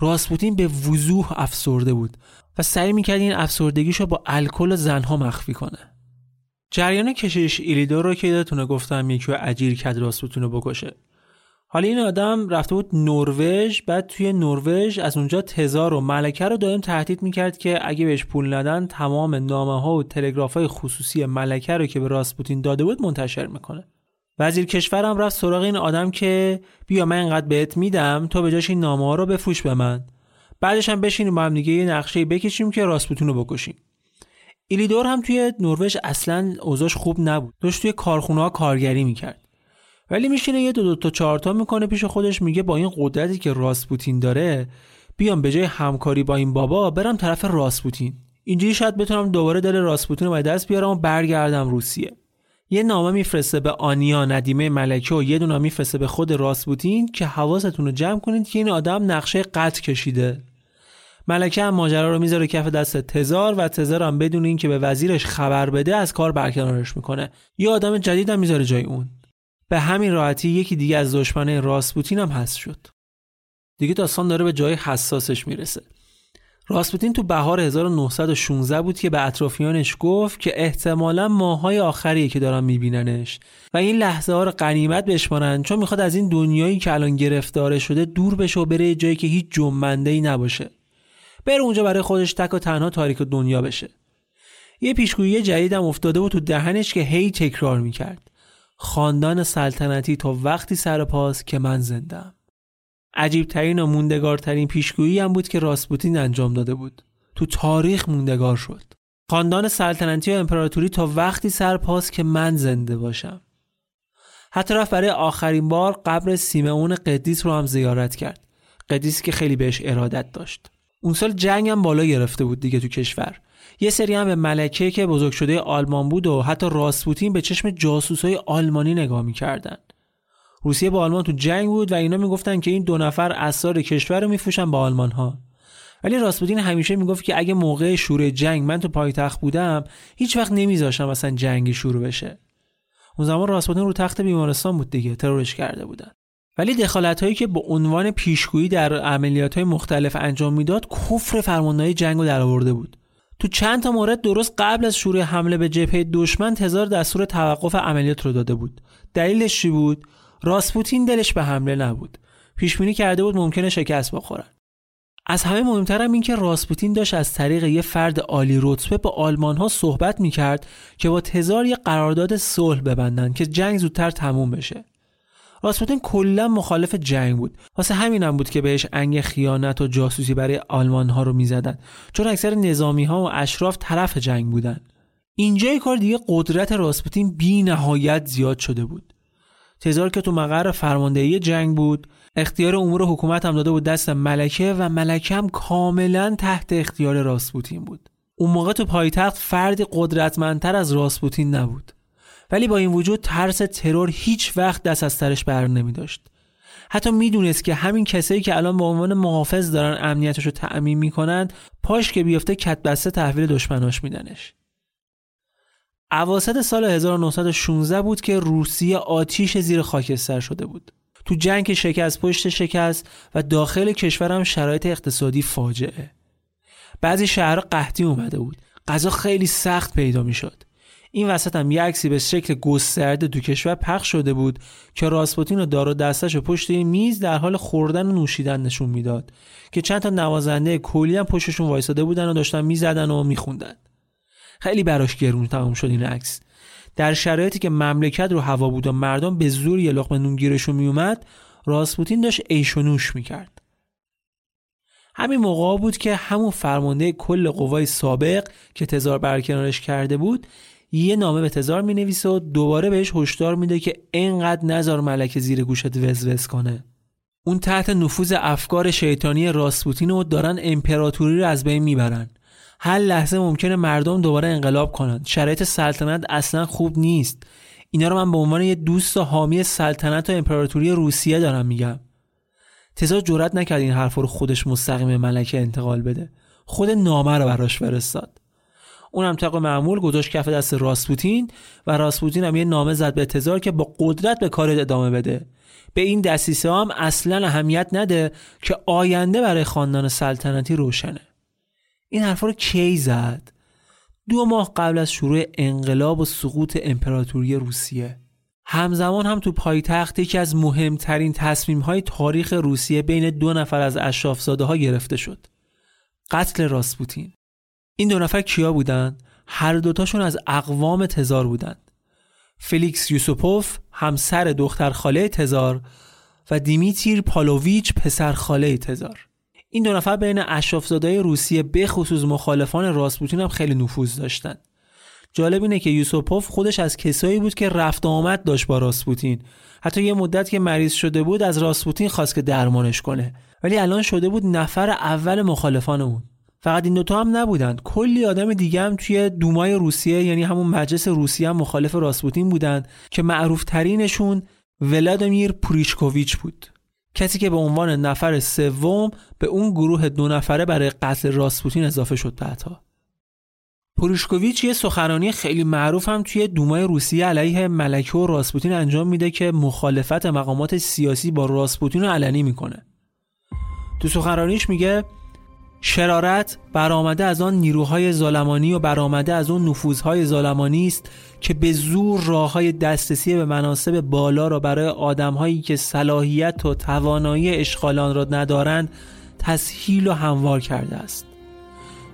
راسپوتین به وضوح افسرده بود. و سعی می‌کرد این افسردگیشو با الکل و زنها مخفی کنه. جریان کشش ایلیدور رو که یادتونه گفتم یکی اجیر کرد راسپوتین رو بکشه. حالا این آدم رفته بود نروژ بعد توی نروژ از اونجا تزار و ملکه رو دائم تهدید می‌کرد که اگه بهش پول ندن تمام نامه ها و تلگراف های خصوصی ملکه رو که به راسپوتین داده بود منتشر می‌کنه. وزیر کشورم رفت سراغ این آدم که بیا من اینقدر بهت میدم تو به جاش این نامه ها رو بفروش به من. بعدش هم بشینیم با هم دیگه یه نقشه بکشیم که راسپوتین رو بکشیم. ایلیدور هم توی نروژ اصلا اوضاعش خوب نبود. داشت توی کارخونه ها کارگری می‌کرد. ولی میشینه یه دو دو تا چهار تا می‌کنه پیش خودش میگه با این قدرتی که راسپوتین داره بیام به جای همکاری با این بابا برم طرف راسپوتین. اینجوری شاید بتونم دوباره دل راسپوتین رو به دست بیارم و برگردم روسیه. یه نامه میفرسته به آنیا ندیمه ملکه و یه دونه میفرسته به خود راسپوتین که حواستون رو جمع کنید که این آدم نقشه قتل کشیده. ملکه هم ماجرا رو می‌ذاره کف دست تزار و تزار هم بدون اینکه به وزیرش خبر بده از کار برکنارش می‌کنه. یه آدم جدید هم می‌ذاره جای اون. به همین راحتی یکی دیگه از دشمنه راسپوتین هم هست شد. دیگه داستان داره به جای حساسش می‌رسه. راسپوتین تو بهار 1916 بود که به اطرافیانش گفت که احتمالا ماهای آخریه که دارن میبیننش و این لحظه ها رو قنیمت بشمارن چون می‌خواد از این دنیایی که الان گرفتاره شده دور بشه و بره جایی که هیچ جنبنده نباشه. بره اونجا برای خودش تک و تنها تاریک دنیا بشه. یه پیشگویی جدیدم افتاده بود تو دهنش که هی تکرار می‌کرد. خاندان سلطنتی تا وقتی سر پاس که من زندم عجیبترین و موندگارترین پیشگویی هم بود که راسپوتین انجام داده بود. تو تاریخ موندگار شد. خاندان سلطنتی و امپراتوری تا وقتی سر پاس که من زنده باشم. حتی رفت برای آخرین بار قبر سیمئون قدیس رو هم زیارت کرد. قدیسی که خیلی بهش ارادت داشت. اون سال جنگ هم بالا گرفته بود دیگه تو کشور. یه سری هم به ملکه که بزرگ شده آلمان بود و حتی راسپوتین به چشم جاسوسای آلمانی نگاه می‌کردن. روسیه با آلمان تو جنگ بود و اینا می‌گفتن که این دو نفر اسرار کشور رو میفروشن با آلمان ها ولی راسپوتین همیشه می‌گفت که اگه موقع شروع جنگ من تو پایتخت بودم هیچ وقت نمیذاشتم مثلا جنگی شروع بشه. اون زمان راسپوتین رو تخت بیمارستان بود دیگه ترورش کرده بودن. ولی دخالت هایی که به عنوان پیشگویی در عملیات های مختلف انجام می‌داد کفر فرماندهی جنگ رو درآورده بود. تو چند تا مورد درست قبل از شروع حمله به جبهه دشمن تزار دستور توقف عملیات رو داده بود. دلیلش چی بود؟ راسپوتین دلش به حمله نبود. پیش بینی کرده بود ممکنه شکست بخورن از همه مهمترم این که راسپوتین داشت از طریق یه فرد عالی رتبه با آلمان ها صحبت می‌کرد که با تزار یه قرارداد صلح ببندن که جنگ زودتر تموم بشه. راسپوتین کلا مخالف جنگ بود. واسه همینم بود که بهش انگ خیانت و جاسوسی برای آلمان ها رو می‌زدن. چون اکثر نظامی ها و اشراف طرف جنگ بودن. اینجای کار دیگه قدرت راسپوتین بی نهایت زیاد شده بود. تزار که تو مقر فرماندهی جنگ بود اختیار امور حکومت هم داده بود دست ملکه و ملکه هم کاملا تحت اختیار راسپوتین بود. اون موقع تو پایتخت فردی قدرتمندتر از راسپوتین نبود. ولی با این وجود ترس ترور هیچ وقت دست از سرش بر نمی داشت حتی می‌دونست که همین کسایی که الان به عنوان محافظ دارن امنیتش رو تأمین می‌کنند پاش که بیفته کت بسته تحویل دشمناش میدنش. اواسط سال 1916 بود که روسیه آتیش زیر خاکستر شده بود. تو جنگ شکست پشت شکست و داخل کشورم شرایط اقتصادی فاجعه. بعضی شهرها قحطی اومده بود. غذا خیلی سخت پیدا می‌شد. این وسط هم یه عکسی به شکل گسترده تو کشور پخش شده بود که راسپوتین و دارو دستش و پشت میز در حال خوردن و نوشیدن نشون می‌داد که چند تا نوازنده کلی هم پشتشون وایساده بودن و داشتن می‌زدن و میخوندن. خیلی براش گرون تمام شد این عکس. در شرایطی که مملکت رو هوا بود و مردم به زور یه لقمه نون گیرشون میومد راسپوتین داشت ایش و نوش می‌کرد. همین موقع بود که همون فرمانده کل قوای سابق که تزار برکنارش کرده بود یه نامه به تزار می و دوباره بهش هشدار میده که انقدر نزار ملک زیر گوشت وزوز کنه. اون تحت نفوذ افکار شیطانی راسپوتین و دارن امپراتوری رو از بین می‌برن. هر لحظه ممکنه مردم دوباره انقلاب کنند شرایط سلطنت اصلا خوب نیست. اینا رو من به عنوان یه دوست و حامی سلطنت و امپراتوری روسیه دارم میگم. تزار جرأت نکرد این حرف رو خودش مستقیم ملکه انتقال بده. خود نامه رو براش فرستاد. اونم طبق معمول گذاشت کف دست راسپوتین و راسپوتین هم یه نامه زد به تزار که با قدرت به کار ادامه بده. به این دستیسه هم اصلا اهمیت نده که آینده برای خاندان سلطنتی روشنه. این حرفا رو کی زد؟ دو ماه قبل از شروع انقلاب و سقوط امپراتوری روسیه. همزمان هم تو پایتخت یکی از مهمترین تصمیم های تاریخ روسیه بین دو نفر از اشرافزاده ها گرفته شد. قتل راسپوتین. این دو نفر کیا بودن؟ هر دوتاشون از اقوام تزار بودند. فلیکس یوسوپوف همسر دختر خاله تزار و دیمیتری پاولوویچ پسر خاله تزار. این دو نفر بین اشرافزادهای روسیه به خصوص مخالفان راسپوتین هم خیلی نفوذ داشتند. جالب اینه که یوسوپوف خودش از کسایی بود که رفت آمد داشت با راسپوتین حتی یه مدت که مریض شده بود از راسپوتین خواست که درمانش کنه ولی الان شده بود نفر اول مخالفان اون فقط این دوتا هم نبودند کلی آدم دیگه هم توی دومای روسیه یعنی همون مجلس روسیه هم مخالف راسپوتین بودند که معروف ترینشون ولادیمیر پوریشکوویچ بود. کسی که به عنوان نفر سوم به اون گروه دو نفره برای قتل راسپوتین اضافه شد بعدها. پوریشکوویچ یه سخنرانی خیلی معروف هم توی دومای روسیه علیه ملکه و راسپوتین انجام میده که مخالفت مقامات سیاسی با راسپوتین رو علنی می‌کنه. تو سخنرانیش میگه شرارت برآمده از آن نیروهای ظالمانی و برآمده از آن نفوذهای ظالمانی است که به زور راههای دسترسی به مناسب بالا را برای آدمهایی که صلاحیت و توانایی اشغالان را ندارند تسهیل و هموار کرده است.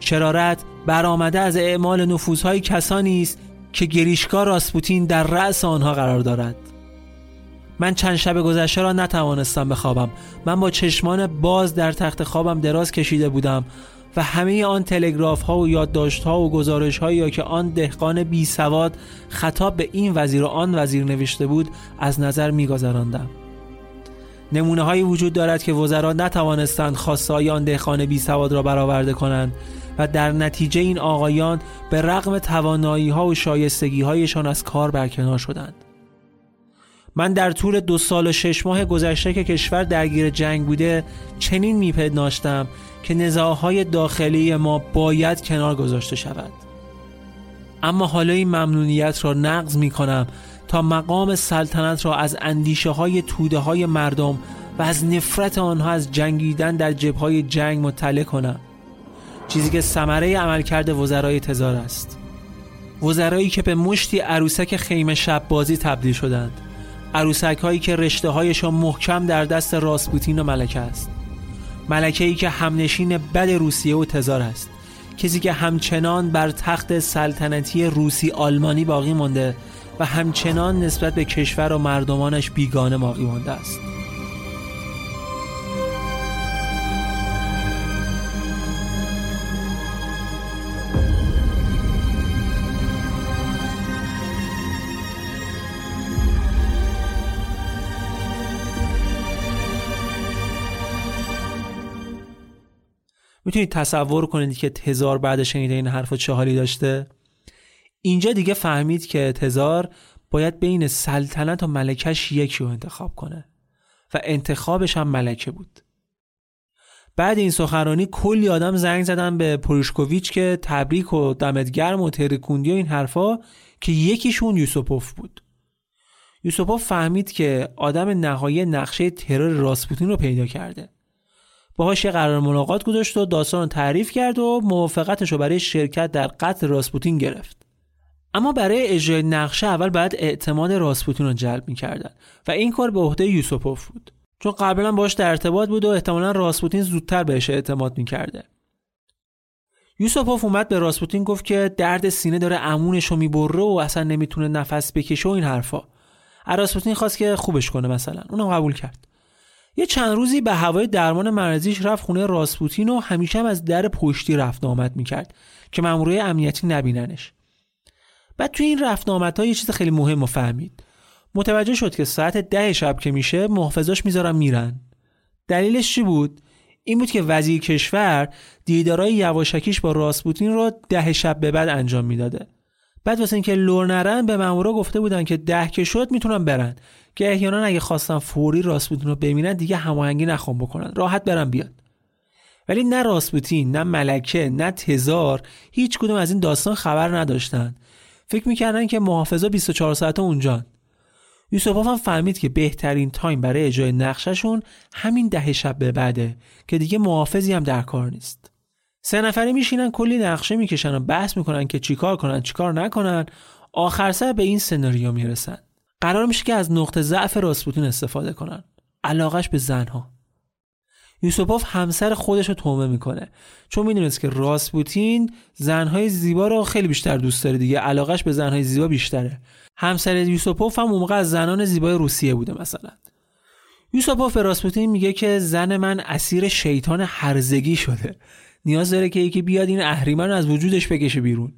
شرارت برآمده از اعمال نفوذهای کسانی است که گریشکا راسپوتین در رأس آنها قرار دارد. من چند شب گذشته را نتوانستم بخوابم. من با چشمان باز در تخت خوابم دراز کشیده بودم و همه آن تلگراف ها و یادداشت ها و گزارش هایی که آن دهقان بی سواد خطاب به این وزیر و آن وزیر نوشته بود از نظر میگذراندم. نمونه هایی وجود دارد که وزرا نتوانستند خواستای آن دهقان بی سواد را برآورده کنند و در نتیجه این آقایان به رغم توانایی ها و شایستگی هایشان از کار برکنار شدند. من در طول دو سال و شش ماه گذشته که کشور درگیر جنگ بوده چنین میپدناشتم که نزاعهای داخلی ما باید کنار گذاشته شود. اما حالا این ممنونیت را نقض می کنم تا مقام سلطنت را از اندیشه های توده های مردم و از نفرت آنها از جنگیدن در جبهای جنگ مطلع کنم. چیزی که ثمره عملکرد وزرای تزار است. وزرایی که به مشتی عروسک خیمه شب بازی تبدیل شدند. عروسک هایی که رشته هایشان محکم در دست راسپوتین و ملکه است. ملکه ای که همنشین بد روسیه و تزار است. کسی که همچنان بر تخت سلطنتی روسی آلمانی باقی مانده و همچنان نسبت به کشور و مردمانش بیگانه باقی مانده است. می‌تونید تصور کنید که تزار بعد شنیده این حرف چه حالی داشته؟ اینجا دیگه فهمید که تزار باید بین سلطنت و ملکش یکی رو انتخاب کنه و انتخابش هم ملکه بود. بعد این سخنرانی کلی آدم زنگ زدن به پروشکوویچ که تبریک و دمت گرم و ترکوندی و این حرفا که یکیشون یوسوپوف بود. یوسوپوف فهمید که آدم نهایی نقشه ترور راسپوتین رو پیدا کرده. باهاش یه قرار ملاقات گذاشت و داستان رو تعریف کرد و موافقتش رو برای شرکت در قتل راسپوتین گرفت. اما برای اجرای نقشه اول باید اعتماد راسپوتین رو جلب می‌کردن و این کار به عهده یوسوپوف بود. چون قبلا باش در ارتباط بود و احتمالا راسپوتین زودتر بهش اعتماد می‌کرده. یوسوپوف اومد به راسپوتین گفت که درد سینه داره امونش رو می‌بره و اصلا نمی‌تونه نفس بکشه و این حرفا. راسپوتین خواست که خوبش کنه مثلا. اونم قبول کرد. یه چند روزی به هوای درمان مرزیش رفت خونه راسپوتین و همیشه هم از در پشتی رفت آمد می‌کرد که مامورای امنیتی نبیننش. بعد توی این رفت آمدها یه چیز خیلی مهم و فهمید. متوجه شد که ساعت ده شب که میشه محافظاش می‌ذارن میرن. دلیلش چی بود؟ این بود که وزیر کشور دیدارای یواشکیش با راسپوتین رو ده شب به بعد انجام می‌داده. بعد واسه اینکه لور نرن به مامورا گفته بودن که ده که شد می‌تونن برن. که احیانا اگه خواستن فوری راسپوتین رو ببینن دیگه هماهنگی نخوام بکنن. راحت برن بیاد. ولی نه راسپوتین نه ملکه نه تزار هیچ کدوم از این داستان خبر نداشتن. فکر می‌کردن که محافظا 24 ساعته اونجان یوسفاف هم فهمید که بهترین تایم برای اجرای نقششون همین ده شب به بعده که دیگه محافظی هم در کار نیست. سه نفره میشینن کلی نقشه می‌کشن و بحث می‌کنن که چیکار کنن چیکار نکنن. آخر سر به این سناریو می‌رسن. قرار میشه که از نقطه ضعف راسپوتین استفاده کنن. علاقش به زنها. یوسوپوف همسر خودش رو تومه می‌کنه. چون می‌دونست که راسپوتین زنهای زیبا رو خیلی بیشتر دوست داره دیگه. علاقش به زنهای زیبا بیشتره. همسر یوسوپوف هم موقع از زنان زیبای روسیه بوده مثلا. یوسوپوف به راسپوتین میگه که زن من اسیر شیطان هرزگی شده. نیاز داره که یکی بیاد این اهریمن از وجودش بکشه بیرون.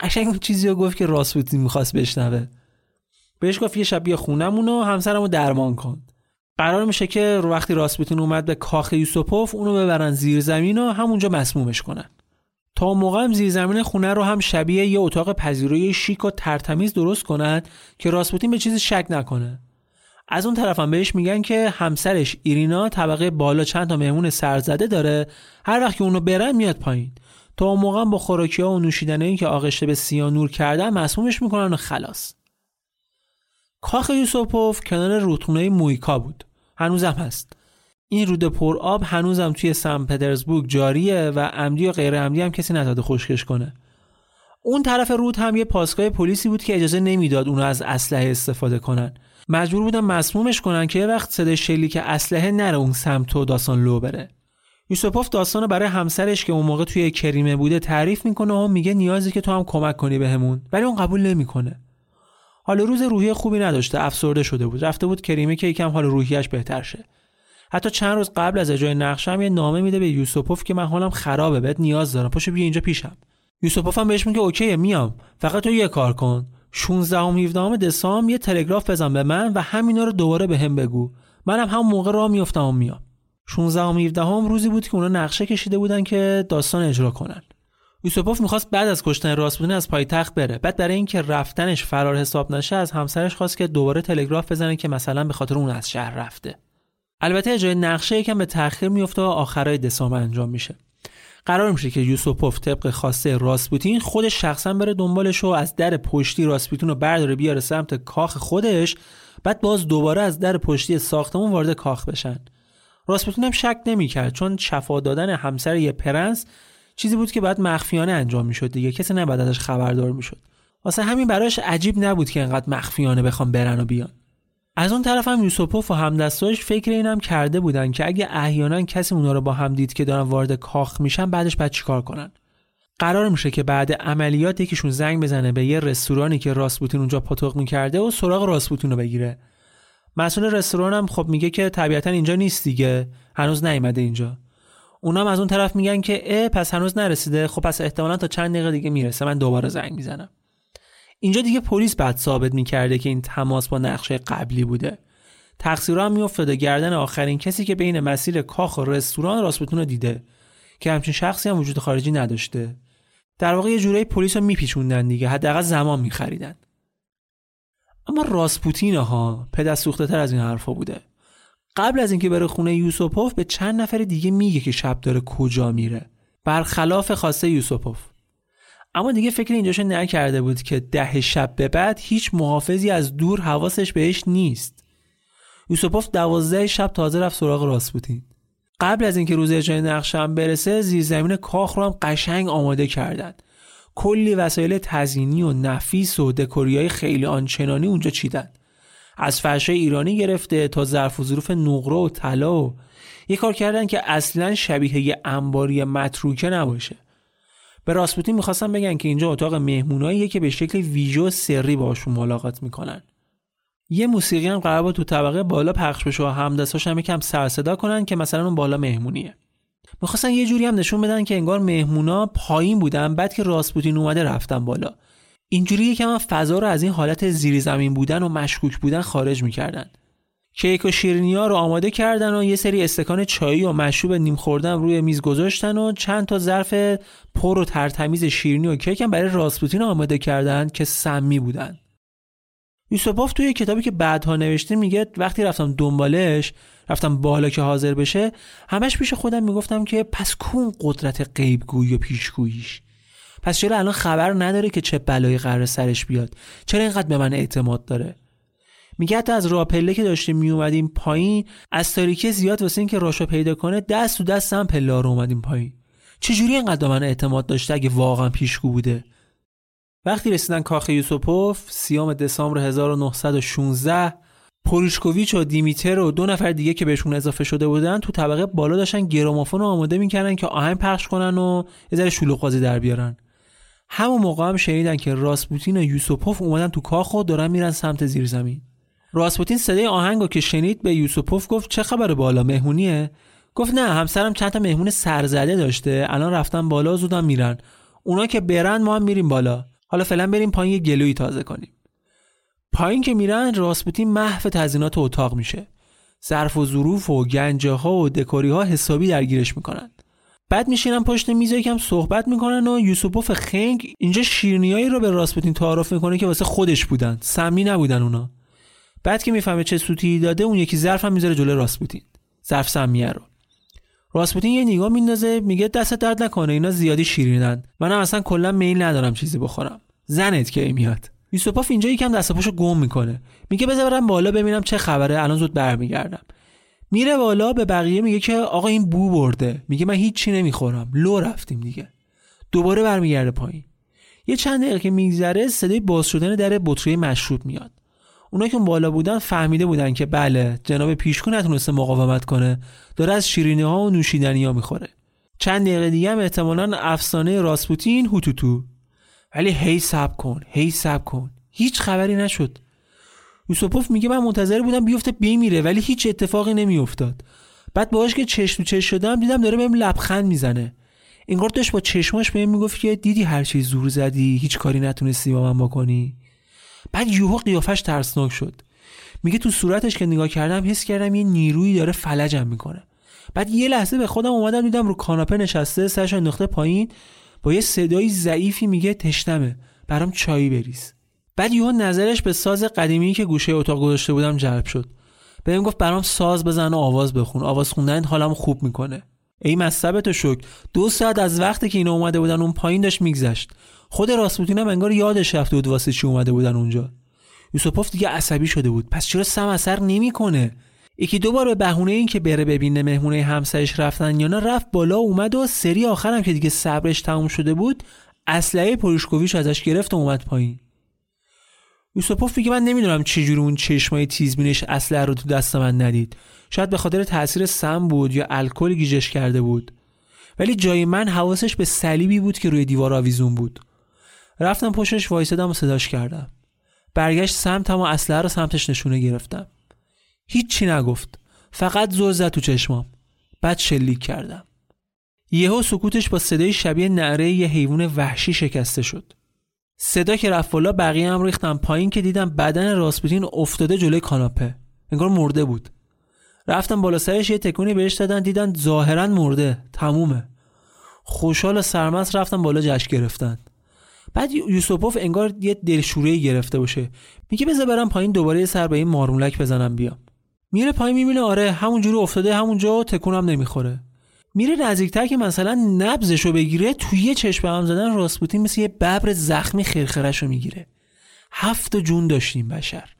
قشنگ اون چیزی رو گفت که راسپوتین می‌خواست بشنوه. بهش گفت یه شب بیا خونمون و همسرمو درمان کن. قرار میشه که وقتی راسپوتین اومد به کاخ یوسوپوف اونو ببرن زیر زمین و همونجا مسمومش کنن. تا موقع هم زیر زمین خونه رو هم شبیه یه اتاق پذیرایی شیک و ترتمیز درست کنن که راسپوتین به چیزی شک نکنه. از اون طرف هم بهش میگن که همسرش ایرینا طبقه بالا چند تا مهمون سرزده داره هر وقت که اونو برن میاد پایین. تا اون موقع با خوراکی ها و نوشیدنی که آغشته به سیانور کردن مسمومش می‌کنن و خلاص. کاخ یوسوپوف کنار رودخونه مویکا بود. هنوزم هست. این رود پر آب هنوزم توی سن پترزبورگ جاریه و عمدی و غیر عمدی هم کسی نزده خشکش کنه. اون طرف رود هم یه پاسگاه پلیسی بود که اجازه نمی‌داد اونو از اسلحه استفاده کنن. مجبور بودن مسمومش کنن که یه وقت صدای شلیک اسلحه نره اون سمت و داستان لو بره. یوسپوف داستان برای همسرش که اون موقع توی کریمه بوده تعریف می‌کنه و میگه نیازی که تو هم کمک کنی بهمون. ولی اون قبول نمی‌کنه. حال روز روحی خوبی نداشته افسرده شده بود. رفته بود کریمه که یکم حال روحیش بهتر شه. حتی چند روز قبل از اجرای نقشه یه نامه میده به یوسپوف که من حالم خرابه بهت نیاز دارم. پاشو بیا اینجا پیشم. یوسپوف هم بهش میگه اوکی میام. فقط تو یه کار کن. 16 و 17 دسامبر یه تلگراف بزن به من و همینا رو دوباره به هم بگو. منم هم موقع راه میافتم و میام. 16 و 17 هم روزی بود که اونا نقشه کشیده بودن که داستان اجرا کنن. یوسوپوف می‌خواست بعد از کشتن راسپوتین از پایتخت بره. بعد برای اینکه رفتنش فرار حساب نشه از همسرش خواست که دوباره تلگراف بزنه که مثلا به خاطر اون از شهر رفته. البته اجرای نقشه یکم به تاخیر میفته و آخرای دسامبر انجام میشه. قرار میشه که یوسوپوف طبق خواسته راسپوتین خودش شخصا بره دنبالش و از در پشتی راسپوتین رو برداره بیاره سمت کاخ خودش بعد باز دوباره از در پشتی ساختمون وارد کاخ بشن. راسپوتین هم شک نمی‌کرد چون شفا دادن همسر یه پرنس چیزی بود که بعد مخفیانه انجام می‌شد دیگه. کسی نباید ازش خبردار می‌شد. واسه همین براش عجیب نبود که انقدر مخفیانه بخوام برن و بیان. از اون طرف هم یوسوپوف و همدستاش فکر اینم کرده بودن که اگه احیانا کسی اونا رو با هم دید که دارن وارد کاخ میشن بعدش بعد چیکار کنن؟ قرار میشه که بعد عملیات یکیشون زنگ بزنه به یه رستورانی که راسپوتین اونجا پاتوق می‌کرده و سراغ راسپوتین رو بگیره. مسئول رستوران هم خب میگه که طبیعتا اینجا نیست دیگه. هنوز نیومده اینجا. اونام از اون طرف میگن که اه پس هنوز نرسیده. خب پس احتمالا تا چند دقیقه دیگه می‌رسه. من دوباره زنگ می‌زنم. اینجا دیگه پلیس بعد ثابت می‌کرده که این تماس با نقشه قبلی بوده. تقصیرها هم میافتاده. گردن آخرین کسی که بین مسیر کاخ و رستوران راسپوتون رو دیده. که همچین شخصی هم وجود خارجی نداشته. در واقع یه جورایی پلیس رو میپیچوندن دیگه. حداقل زمان میخریدن. اما راسپوتین ها پدر سوخته تر از این حرفا بوده. قبل از اینکه بره خونه یوسوپوف به چند نفر دیگه میگه که شب داره کجا میره. برخلاف خواسته یوسوپوف اما دیگه فکر اینجاشو نکرده بود که ده شب به بعد هیچ محافظی از دور حواسش بهش نیست. یوسوپوف دوازده شب تازه رفت سراغ راسپوتین. قبل از اینکه روز اجرای نقشم برسه زیرزمین کاخ رو هم قشنگ آماده کردن. کلی وسایل تزینی و نفیس و دکوریای خیلی آنچنانی اونجا چیدن. از فرشای ایرانی گرفته تا ظرف و ظروف نقره و طلا و یه کار کردن که اصلا شبیه یه انباری متروکه نباشه. به راسپوتین می‌خواستن بگن که اینجا اتاق مهموناییه که به شکل ویژه و سری باشون ملاقات می‌کنن. یه موسیقی هم قرار تو طبقه بالا پخش بشه و همدستاش هم یکم سر صدا کنن که مثلا اون بالا مهمونیه. می‌خواستن یه جوری هم نشون بدن که انگار مهمونا پایین بودن بعد که راسپوتین اومده رفتن بالا. اینجوری یکم فضا رو از این حالت زیر زمین بودن و مشکوک بودن خارج می‌کردن. کیک و شیرینی ها رو آماده کردن و یه سری استکان چایی و مشروب نیم خوردن روی میز گذاشتن و چند تا ظرف پر و ترتمیز شیرینی و کیک هم برای راسپوتین آماده کردن که سمی بودن. یوسوپوف توی کتابی که بعدها نوشته میگه وقتی رفتم دنبالش رفتم بالا که حاضر بشه همش پیش خودم می‌گفتم که پس کون قدرت غیبگویی و پیشگوییش؟ پس چرا الان خبر نداره که چه بلایی قرار سرش بیاد. چرا اینقدر به من اعتماد داره؟ میگه حتی از راپله که داشتیم میومدیم پایین از تاریکی زیاد واسه اینکه راشو پیدا کنه دست تو دست هم پله رو اومدیم پایین. چجوری اینقدر من اعتماد داشته اگه واقعا پیشگو بوده؟ وقتی رسیدن کاخ یوسوپوف سیام دسامبر 1916 پوریشکوویچ و دیمیتر و دو نفر دیگه که بهشون اضافه شده بودن تو طبقه بالا داشتن گرامافون رو آماده می‌کردن که آهنگ پخش کنن و یه ذره شلوغ در بیارن. همون موقع هم شنیدن که راسپوتین و یوسوپوف اومدن تو کاخ و دارن میرن سمت زیر زمین. راسپوتین صدای آهنگو که شنید به یوسوپوف گفت چه خبر بالا مهمونیه؟ گفت نه همسرم چند تا مهمون سرزده داشته الان رفتن بالا زودم میرن. اونا که برن ما هم میریم بالا. حالا فعلا بریم پایین یه گلوی تازه کنیم. پایین که میرن راسپوتین محو تزینات اتاق میشه. ظرف و ظروف و گنجه ها و دکوری ها حسابی درگیرش می‌کنن. بعد میشینن پشت میز یکم صحبت می‌کنن و یوسوپوف خنگ اینجا شیرنیایی رو به راسپوتین تعارف می‌کنه که واسه خودش بودن. سمی نبودن اونا. بعد که می‌فهمه چه سوتی داده اون یکی ظرف هم می‌ذاره جلوی راسپوتین ظرف سمیه رو. راسپوتین یه نگاه میندازه میگه دست درد نکنه اینا زیادی شیرینن. منم اصلا کلا میل ندارم چیزی بخورم. زنت که میاد. یوسوپوف اینجا یکم دست پاشو گم می‌کنه. میگه بذار برم بالا ببینم چه خبره. الان زود برمیگردم. میره بالا به بقیه میگه که آقا این بو برده. میگه من هیچی نمی‌خورم. لو رفتیم دیگه. دوباره برمیگرده پایین. یه چند دقیقه که میگذره صدای باز شدن در بطری مشروب میاد. اونا که بالا بودن فهمیده بودن که بله جناب پیشکو نتونسته مقاومت کنه. داره از شیرینی ها و نوشیدنی ها می‌خوره. چند دقیقه دیگه هم احتمالا افسانه راسپوتین هوتوتو. ولی هی سب کن هی سب کن. هیچ خبری نشد. یوسوپوف میگه من منتظر بودم بیفته بمیره ولی هیچ اتفاقی نمیافتاد. بعد باهاش که چشم تو چشم شدم دیدم داره بهم لبخند می‌زنه. انگار داشت با چشماش بهم می‌گفت که دیدی هر چیز زور زدی هیچ کاری نتونستی با من بکنی؟ بعد یوهو قیافش ترسناک شد. میگه تو صورتش که نگاه کردم حس کردم یه نیرویی داره فلجم می‌کنه. بعد یه لحظه به خودم اومدم دیدم رو کاناپه نشسته سرش انداخته پایین با یه صدای ضعیفی میگه تشنمه برام چایی بریز. بعد یهو نظرش به ساز قدیمی که گوشه اتاق گذاشته بودم جلب شد. بهم گفت برام ساز بزن و آواز بخون. آواز خوندن حالم خوب می‌کنه. ای مصبت تو شک دو ساعت از وقتی که اینا اومده بودن اون پایین داشت میگذشت. خود راسپوتین هم انگار یادش رفته بود واسه چی اومده بودن اونجا. یوسوپوف دیگه عصبی شده بود. پس چرا سم اثر نمی‌کنه؟ یکی دو بار به بهونه این که بره ببینه مهمونه همسرش رفتن یا نه رفت بالا اومد و سری آخرم که دیگه صبرش تموم شده بود اسلحه پروشکوویچ ازش گرفت و اومد پایین. یوسوپوف میگه من نمی‌دونم چجوری اون چشمای تیزبینش اسلحه رو تو دست من ندید. شاید به خاطر تاثیر سم بود یا الکل گیجش کرده بود. ولی جای من حواسش به صلیبی بود که روی دیوار آویزون بود. رفتم پشتش وایسادم و صداش کردم. برگشت سمتم و اسلحه رو سمتش نشونه گرفتم. هیچی نگفت. فقط زور زد تو چشمام. بعد شلیک کردم. یهو سکوتش با صدای شبیه نعره یه حیوان وحشی شکسته شد. صدا که رفت بالا بقیه هم ریختم پایین که دیدم بدن راسپوتین افتاده جلوی کاناپه. انگار مرده بود. رفتم بالا سرش یه تکونی بهش دادن دیدن ظاهرا مرده. تمومه. خوشحال و سرمست رفتم بالا جشن گرفتن. بعد یوسوپوف انگار یه دلشوره گرفته باشه. میگه بذار برم پایین دوباره سر به این مارمولک بزنم بیام. میره پایین می‌بینه آره همونجوری افتاده همونجا تکونم نمی‌خوره. میره نزدیکتر که مثلا نبزشو بگیره توی یه چشم هم زدن راسپوتین مثل یه ببر زخمی خرخرش رو می‌گیره. هفت جون داشتیم بشر.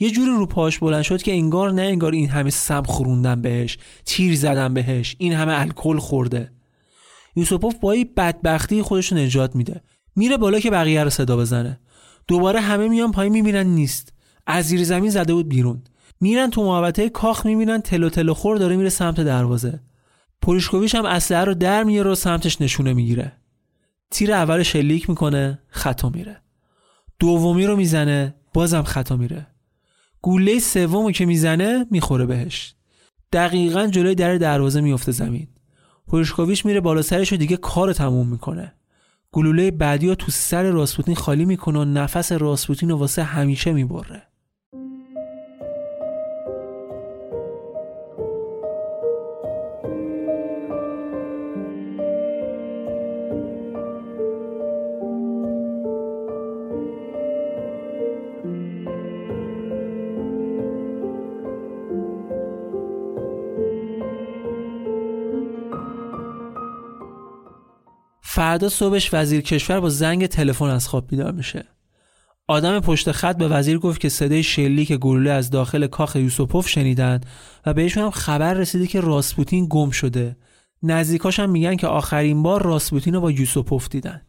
یه جوری رو پاش بلند شد که انگار نه انگار این همه سم خوروندن بهش تیر زدن بهش این همه الکل خورده. یوسوپوف با این بدبختی خودش نجات میده. میره بالا که بقیه رو صدا بزنه. دوباره همه میان پایین می‌بینن نیست. از زیر زمین زده بود بیرون. میرن تو محوطه کاخ می‌بینن تلو تلو خور داره میره سمت دروازه. پولیشکوویچ هم اسلحه رو در میاره و سمتش نشونه می‌گیره. تیر اول شلیک می‌کنه خطا میره. دومی رو می‌زنه بازم خطا میره. گوله سومو که می‌زنه می‌خوره بهش. دقیقا جلوی در دروازه میفته زمین. پولیشکوویچ میره بالا سرش و دیگه کار تموم می‌کنه. گلوله بعدی رو تو سر راسپوتین خالی می‌کنه و نفس راسپوتین رو واسه همیشه می‌بره. فردا صبحش وزیر کشور با زنگ تلفن از خواب بیدار میشه. آدم پشت خط به وزیر گفت که صدای شلیک گلوله از داخل کاخ یوسوپوف شنیدن و بهشون هم خبر رسیده که راسپوتین گم شده. نزدیکاش هم میگن که آخرین بار راسپوتین رو با یوسوپوف دیدن.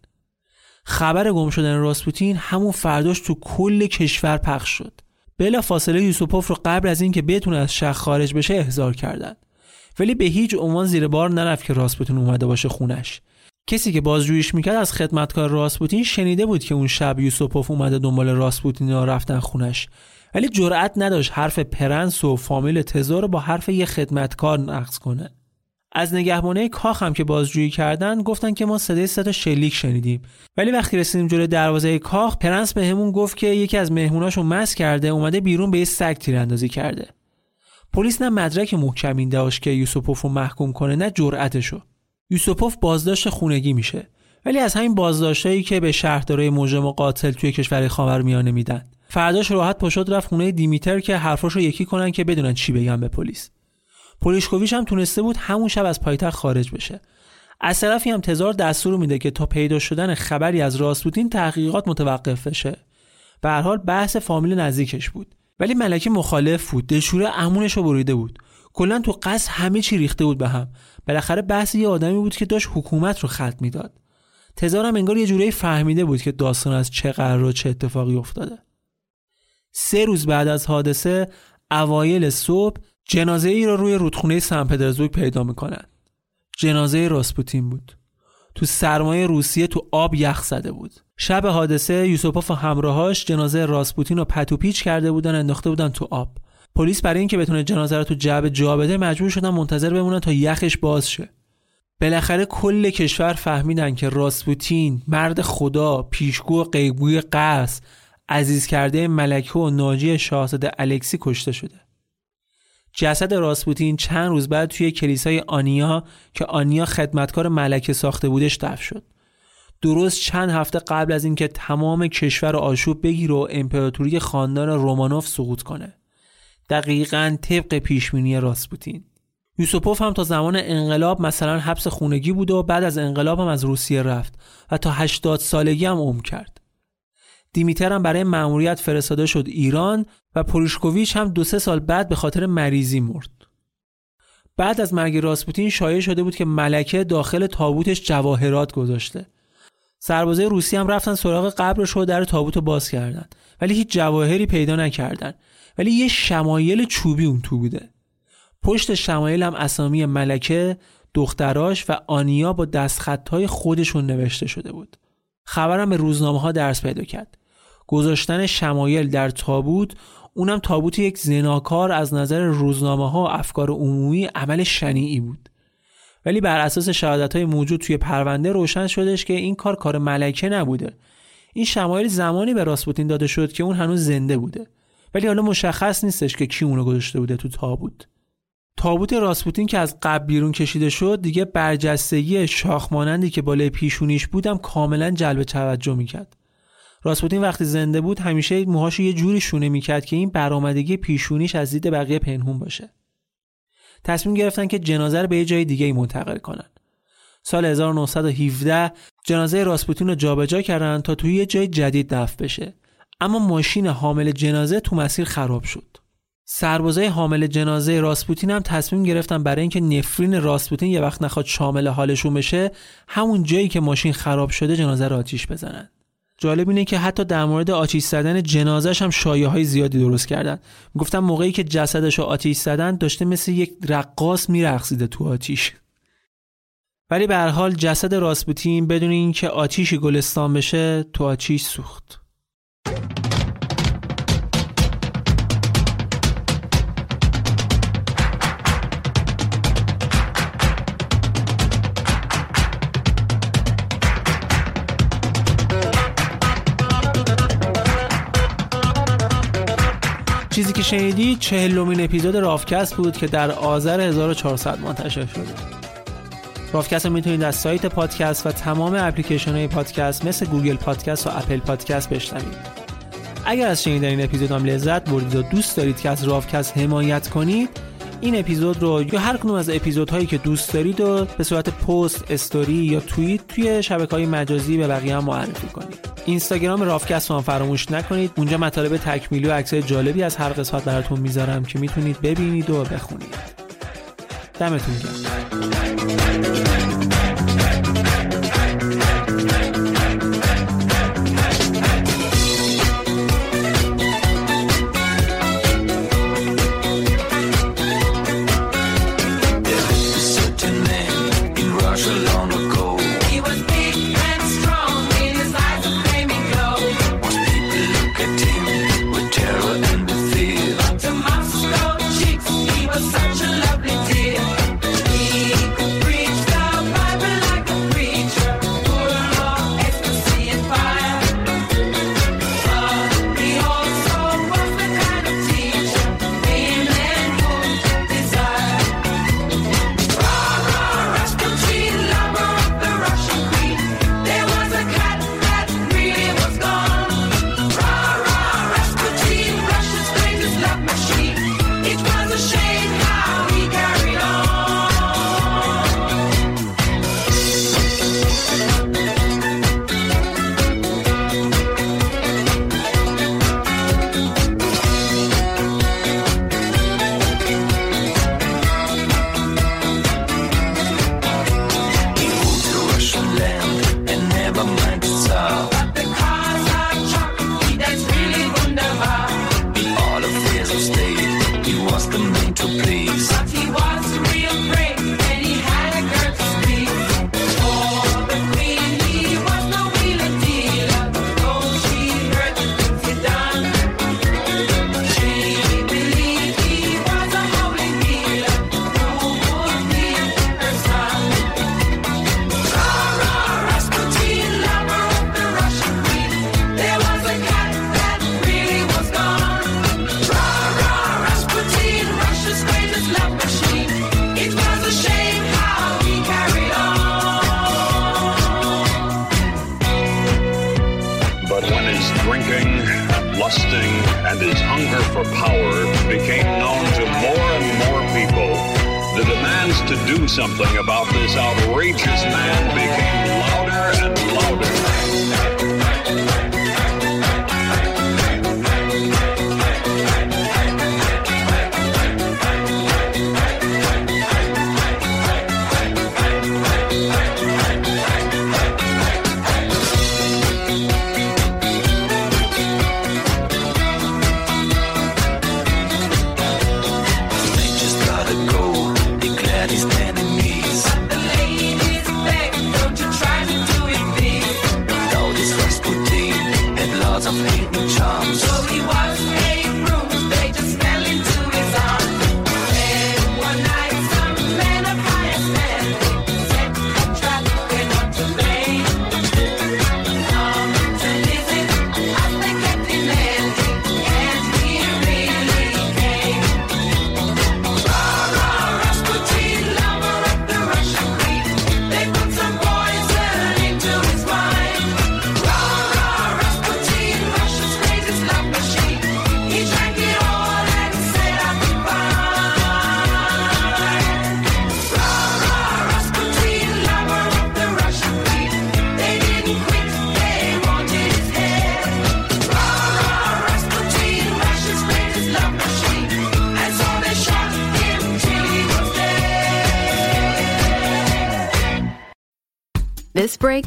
خبر گم شدن راسپوتین همون فرداش تو کل کشور پخش شد. بلا فاصله یوسوپوف رو قبل از اینکه بتونه از شهر خارج بشه احضار کردند ولی به هیچ عنوان زیر بار نرفت که راسپوتین اومده باشه خونش. کسی که بازجوییش می‌کرد از خدمتکار راسپوتین شنیده بود که اون شب یوسوپوف اومده دنبال راسپوتین و رفتن خونش. ولی جرأت نداشت حرف پرنس و فامیل تزار رو با حرف یه خدمتکار نقض کنه. از نگهبانای کاخ هم که بازجویی کردن گفتن که ما صدای صدا شلیک شنیدیم. ولی وقتی رسیدیم جلوی دروازه کاخ پرنس بهمون گفت که یکی از مهموناشو مست کرده اومده بیرون به یه سگ تیراندازی کرده. پلیس نه مدرک محکمی داشت که یوسوپوف رو محکوم کنه نه جرأتشو. یوسوپوف بازداشت خونگی میشه. ولی از همین بازداشتایی که به شهردارای مجرم و قاتل توی کشور خاورمیانه میدن. فرداش راحت پشت رفت خونه دیمیتر که حرفاشو یکی کنن که بدونن چی بگن به پلیس. پولیشکوویچ هم تونسته بود همون شب از پایتخت خارج بشه. از طرفی هم تزار دستور میده که تا پیدا شدن خبری از راسپوتین تحقیقات متوقف بشه. به هر حال بحث فامیل نزدیکش بود. ولی ملکه مخالف بود. دلشوره امونش رو بریده بود. کلا تو قصد همه چی ریخته بود به هم. بالاخره بحث یه آدمی بود که داشت حکومت رو خلط می‌داد. تزارم انگار یه جوری فهمیده بود که داستان از چه قرار و چه اتفاقی افتاده. سه روز بعد از حادثه اوایل صبح جنازه ای را روی رودخونه سن پترزبورگ پیدا می‌کنن. جنازه راسپوتین بود. تو سرمایه روسیه تو آب یخ زده بود. شب حادثه یوسوپوف و همراهاش جنازه راسپوتین رو پتو پیچ کرده بودن انداخته بودن تو آب. پلیس برای اینکه بتونه جنازه رو تو جعبه جا بده مجبور شدن منتظر بمونن تا یخش باز شه بالاخره کل کشور فهمیدن که راسپوتین مرد خدا پیشگو قیبوی قصد عزیز کرده ملکه و ناجی شاهزاده الکسی کشته شده. جسد راسپوتین چند روز بعد توی کلیسای آنیا که آنیا خدمتکار ملکه ساخته بودش دفن شد. درست چند هفته قبل از اینکه تمام کشور آشوب بگیره و امپراتوری خاندان رومانوف سقوط کنه. دقیقا طبق پیشبینی راسپوتین. یوسوپوف هم تا زمان انقلاب مثلا حبس خونگی بود و بعد از انقلاب هم از روسیه رفت و تا 80 سالگی هم عمر کرد. دیمیتر هم برای مأموریت فرستاده شد ایران و پروشکوویچ هم دو سه سال بعد به خاطر مریضی مرد. بعد از مرگ راسپوتین شایع شده بود که ملکه داخل تابوتش جواهرات گذاشته. سربازای روسی هم رفتن سراغ قبرش و در تابوت باز کردن ولی هیچ جواهری پیدا نکردن ولی یه شمایل چوبی اون تو بوده. پشت شمایل هم اسامی ملکه، دختراش و آنیا با دستخطهای خودشون نوشته شده بود. خبرم به روزنامه ها درس پیدا کرد. گذاشتن شمایل در تابوت اونم تابوت یک زناکار از نظر روزنامه ها و افکار عمومی عمل شنیعی بود. ولی بر اساس شهادت های موجود توی پرونده روشن شدش که این کار کار ملکه نبوده. این شمایل زمانی به راسپوتین داده شد که اون هنوز زنده بوده. ولی حالا مشخص نیستش که کی اونو گذاشته بوده تو تابوت. تابوت راسپوتین که از قبل بیرون کشیده شد دیگه برجستگی شاخمانندی که بالای پیشونیش بودم کاملا جلب توجه می‌کرد. راسپوتین وقتی زنده بود همیشه موهاش یه جوری شونه می‌کرد که این برآمدگی پیشونیش از دید بقیه پنهون باشه. تصمیم گرفتن که جنازه رو به یه جای دیگه منتقل کنن. سال 1917 جنازه راسپوتین رو جابجا کردن تا توی یه جای جدید دفن بشه. اما ماشین حامل جنازه تو مسیر خراب شد. سربازای حامل جنازه راسپوتین هم تصمیم گرفتن برای اینکه نفرین راسپوتین یه وقت نخواد شامل حالشون بشه همون جایی که ماشین خراب شده جنازه رو آتیش بزنن. جالب اینه که حتی در مورد آتیش زدن جنازش هم شایعه های زیادی درست کردن. گفتم موقعی که جسدش رو آتیش زدن داشته مثل یک رقاص میرقصیده تو آتیش. ولی به هر حال جسد راسپوتین بدون اینکه آتیشی گلستان بشه تو آتیش سوخت. که شنیدید چهلمین اپیزود راوکست بود که در آذر 1400 منتشر شده. راوکست رو می‌تونید از سایت پادکست و تمام اپلیکیشن های پادکست مثل گوگل پادکست و اپل پادکست بشنوید. اگر از شنیدن این اپیزود هم لذت بردید و دوست دارید که از راوکست حمایت کنید این اپیزود رو یا هر کدوم از اپیزودهایی که دوست دارید و به صورت پست، استوری یا توییت توی شبکه های مجازی به بقیه هم معرفی کنید. اینستاگرام رافکست رو فراموش نکنید. اونجا مطالب تکمیلی و عکسای جالبی از هر قسمت براتون می‌ذارم که می‌تونید ببینید و بخونید. دمتون گرم.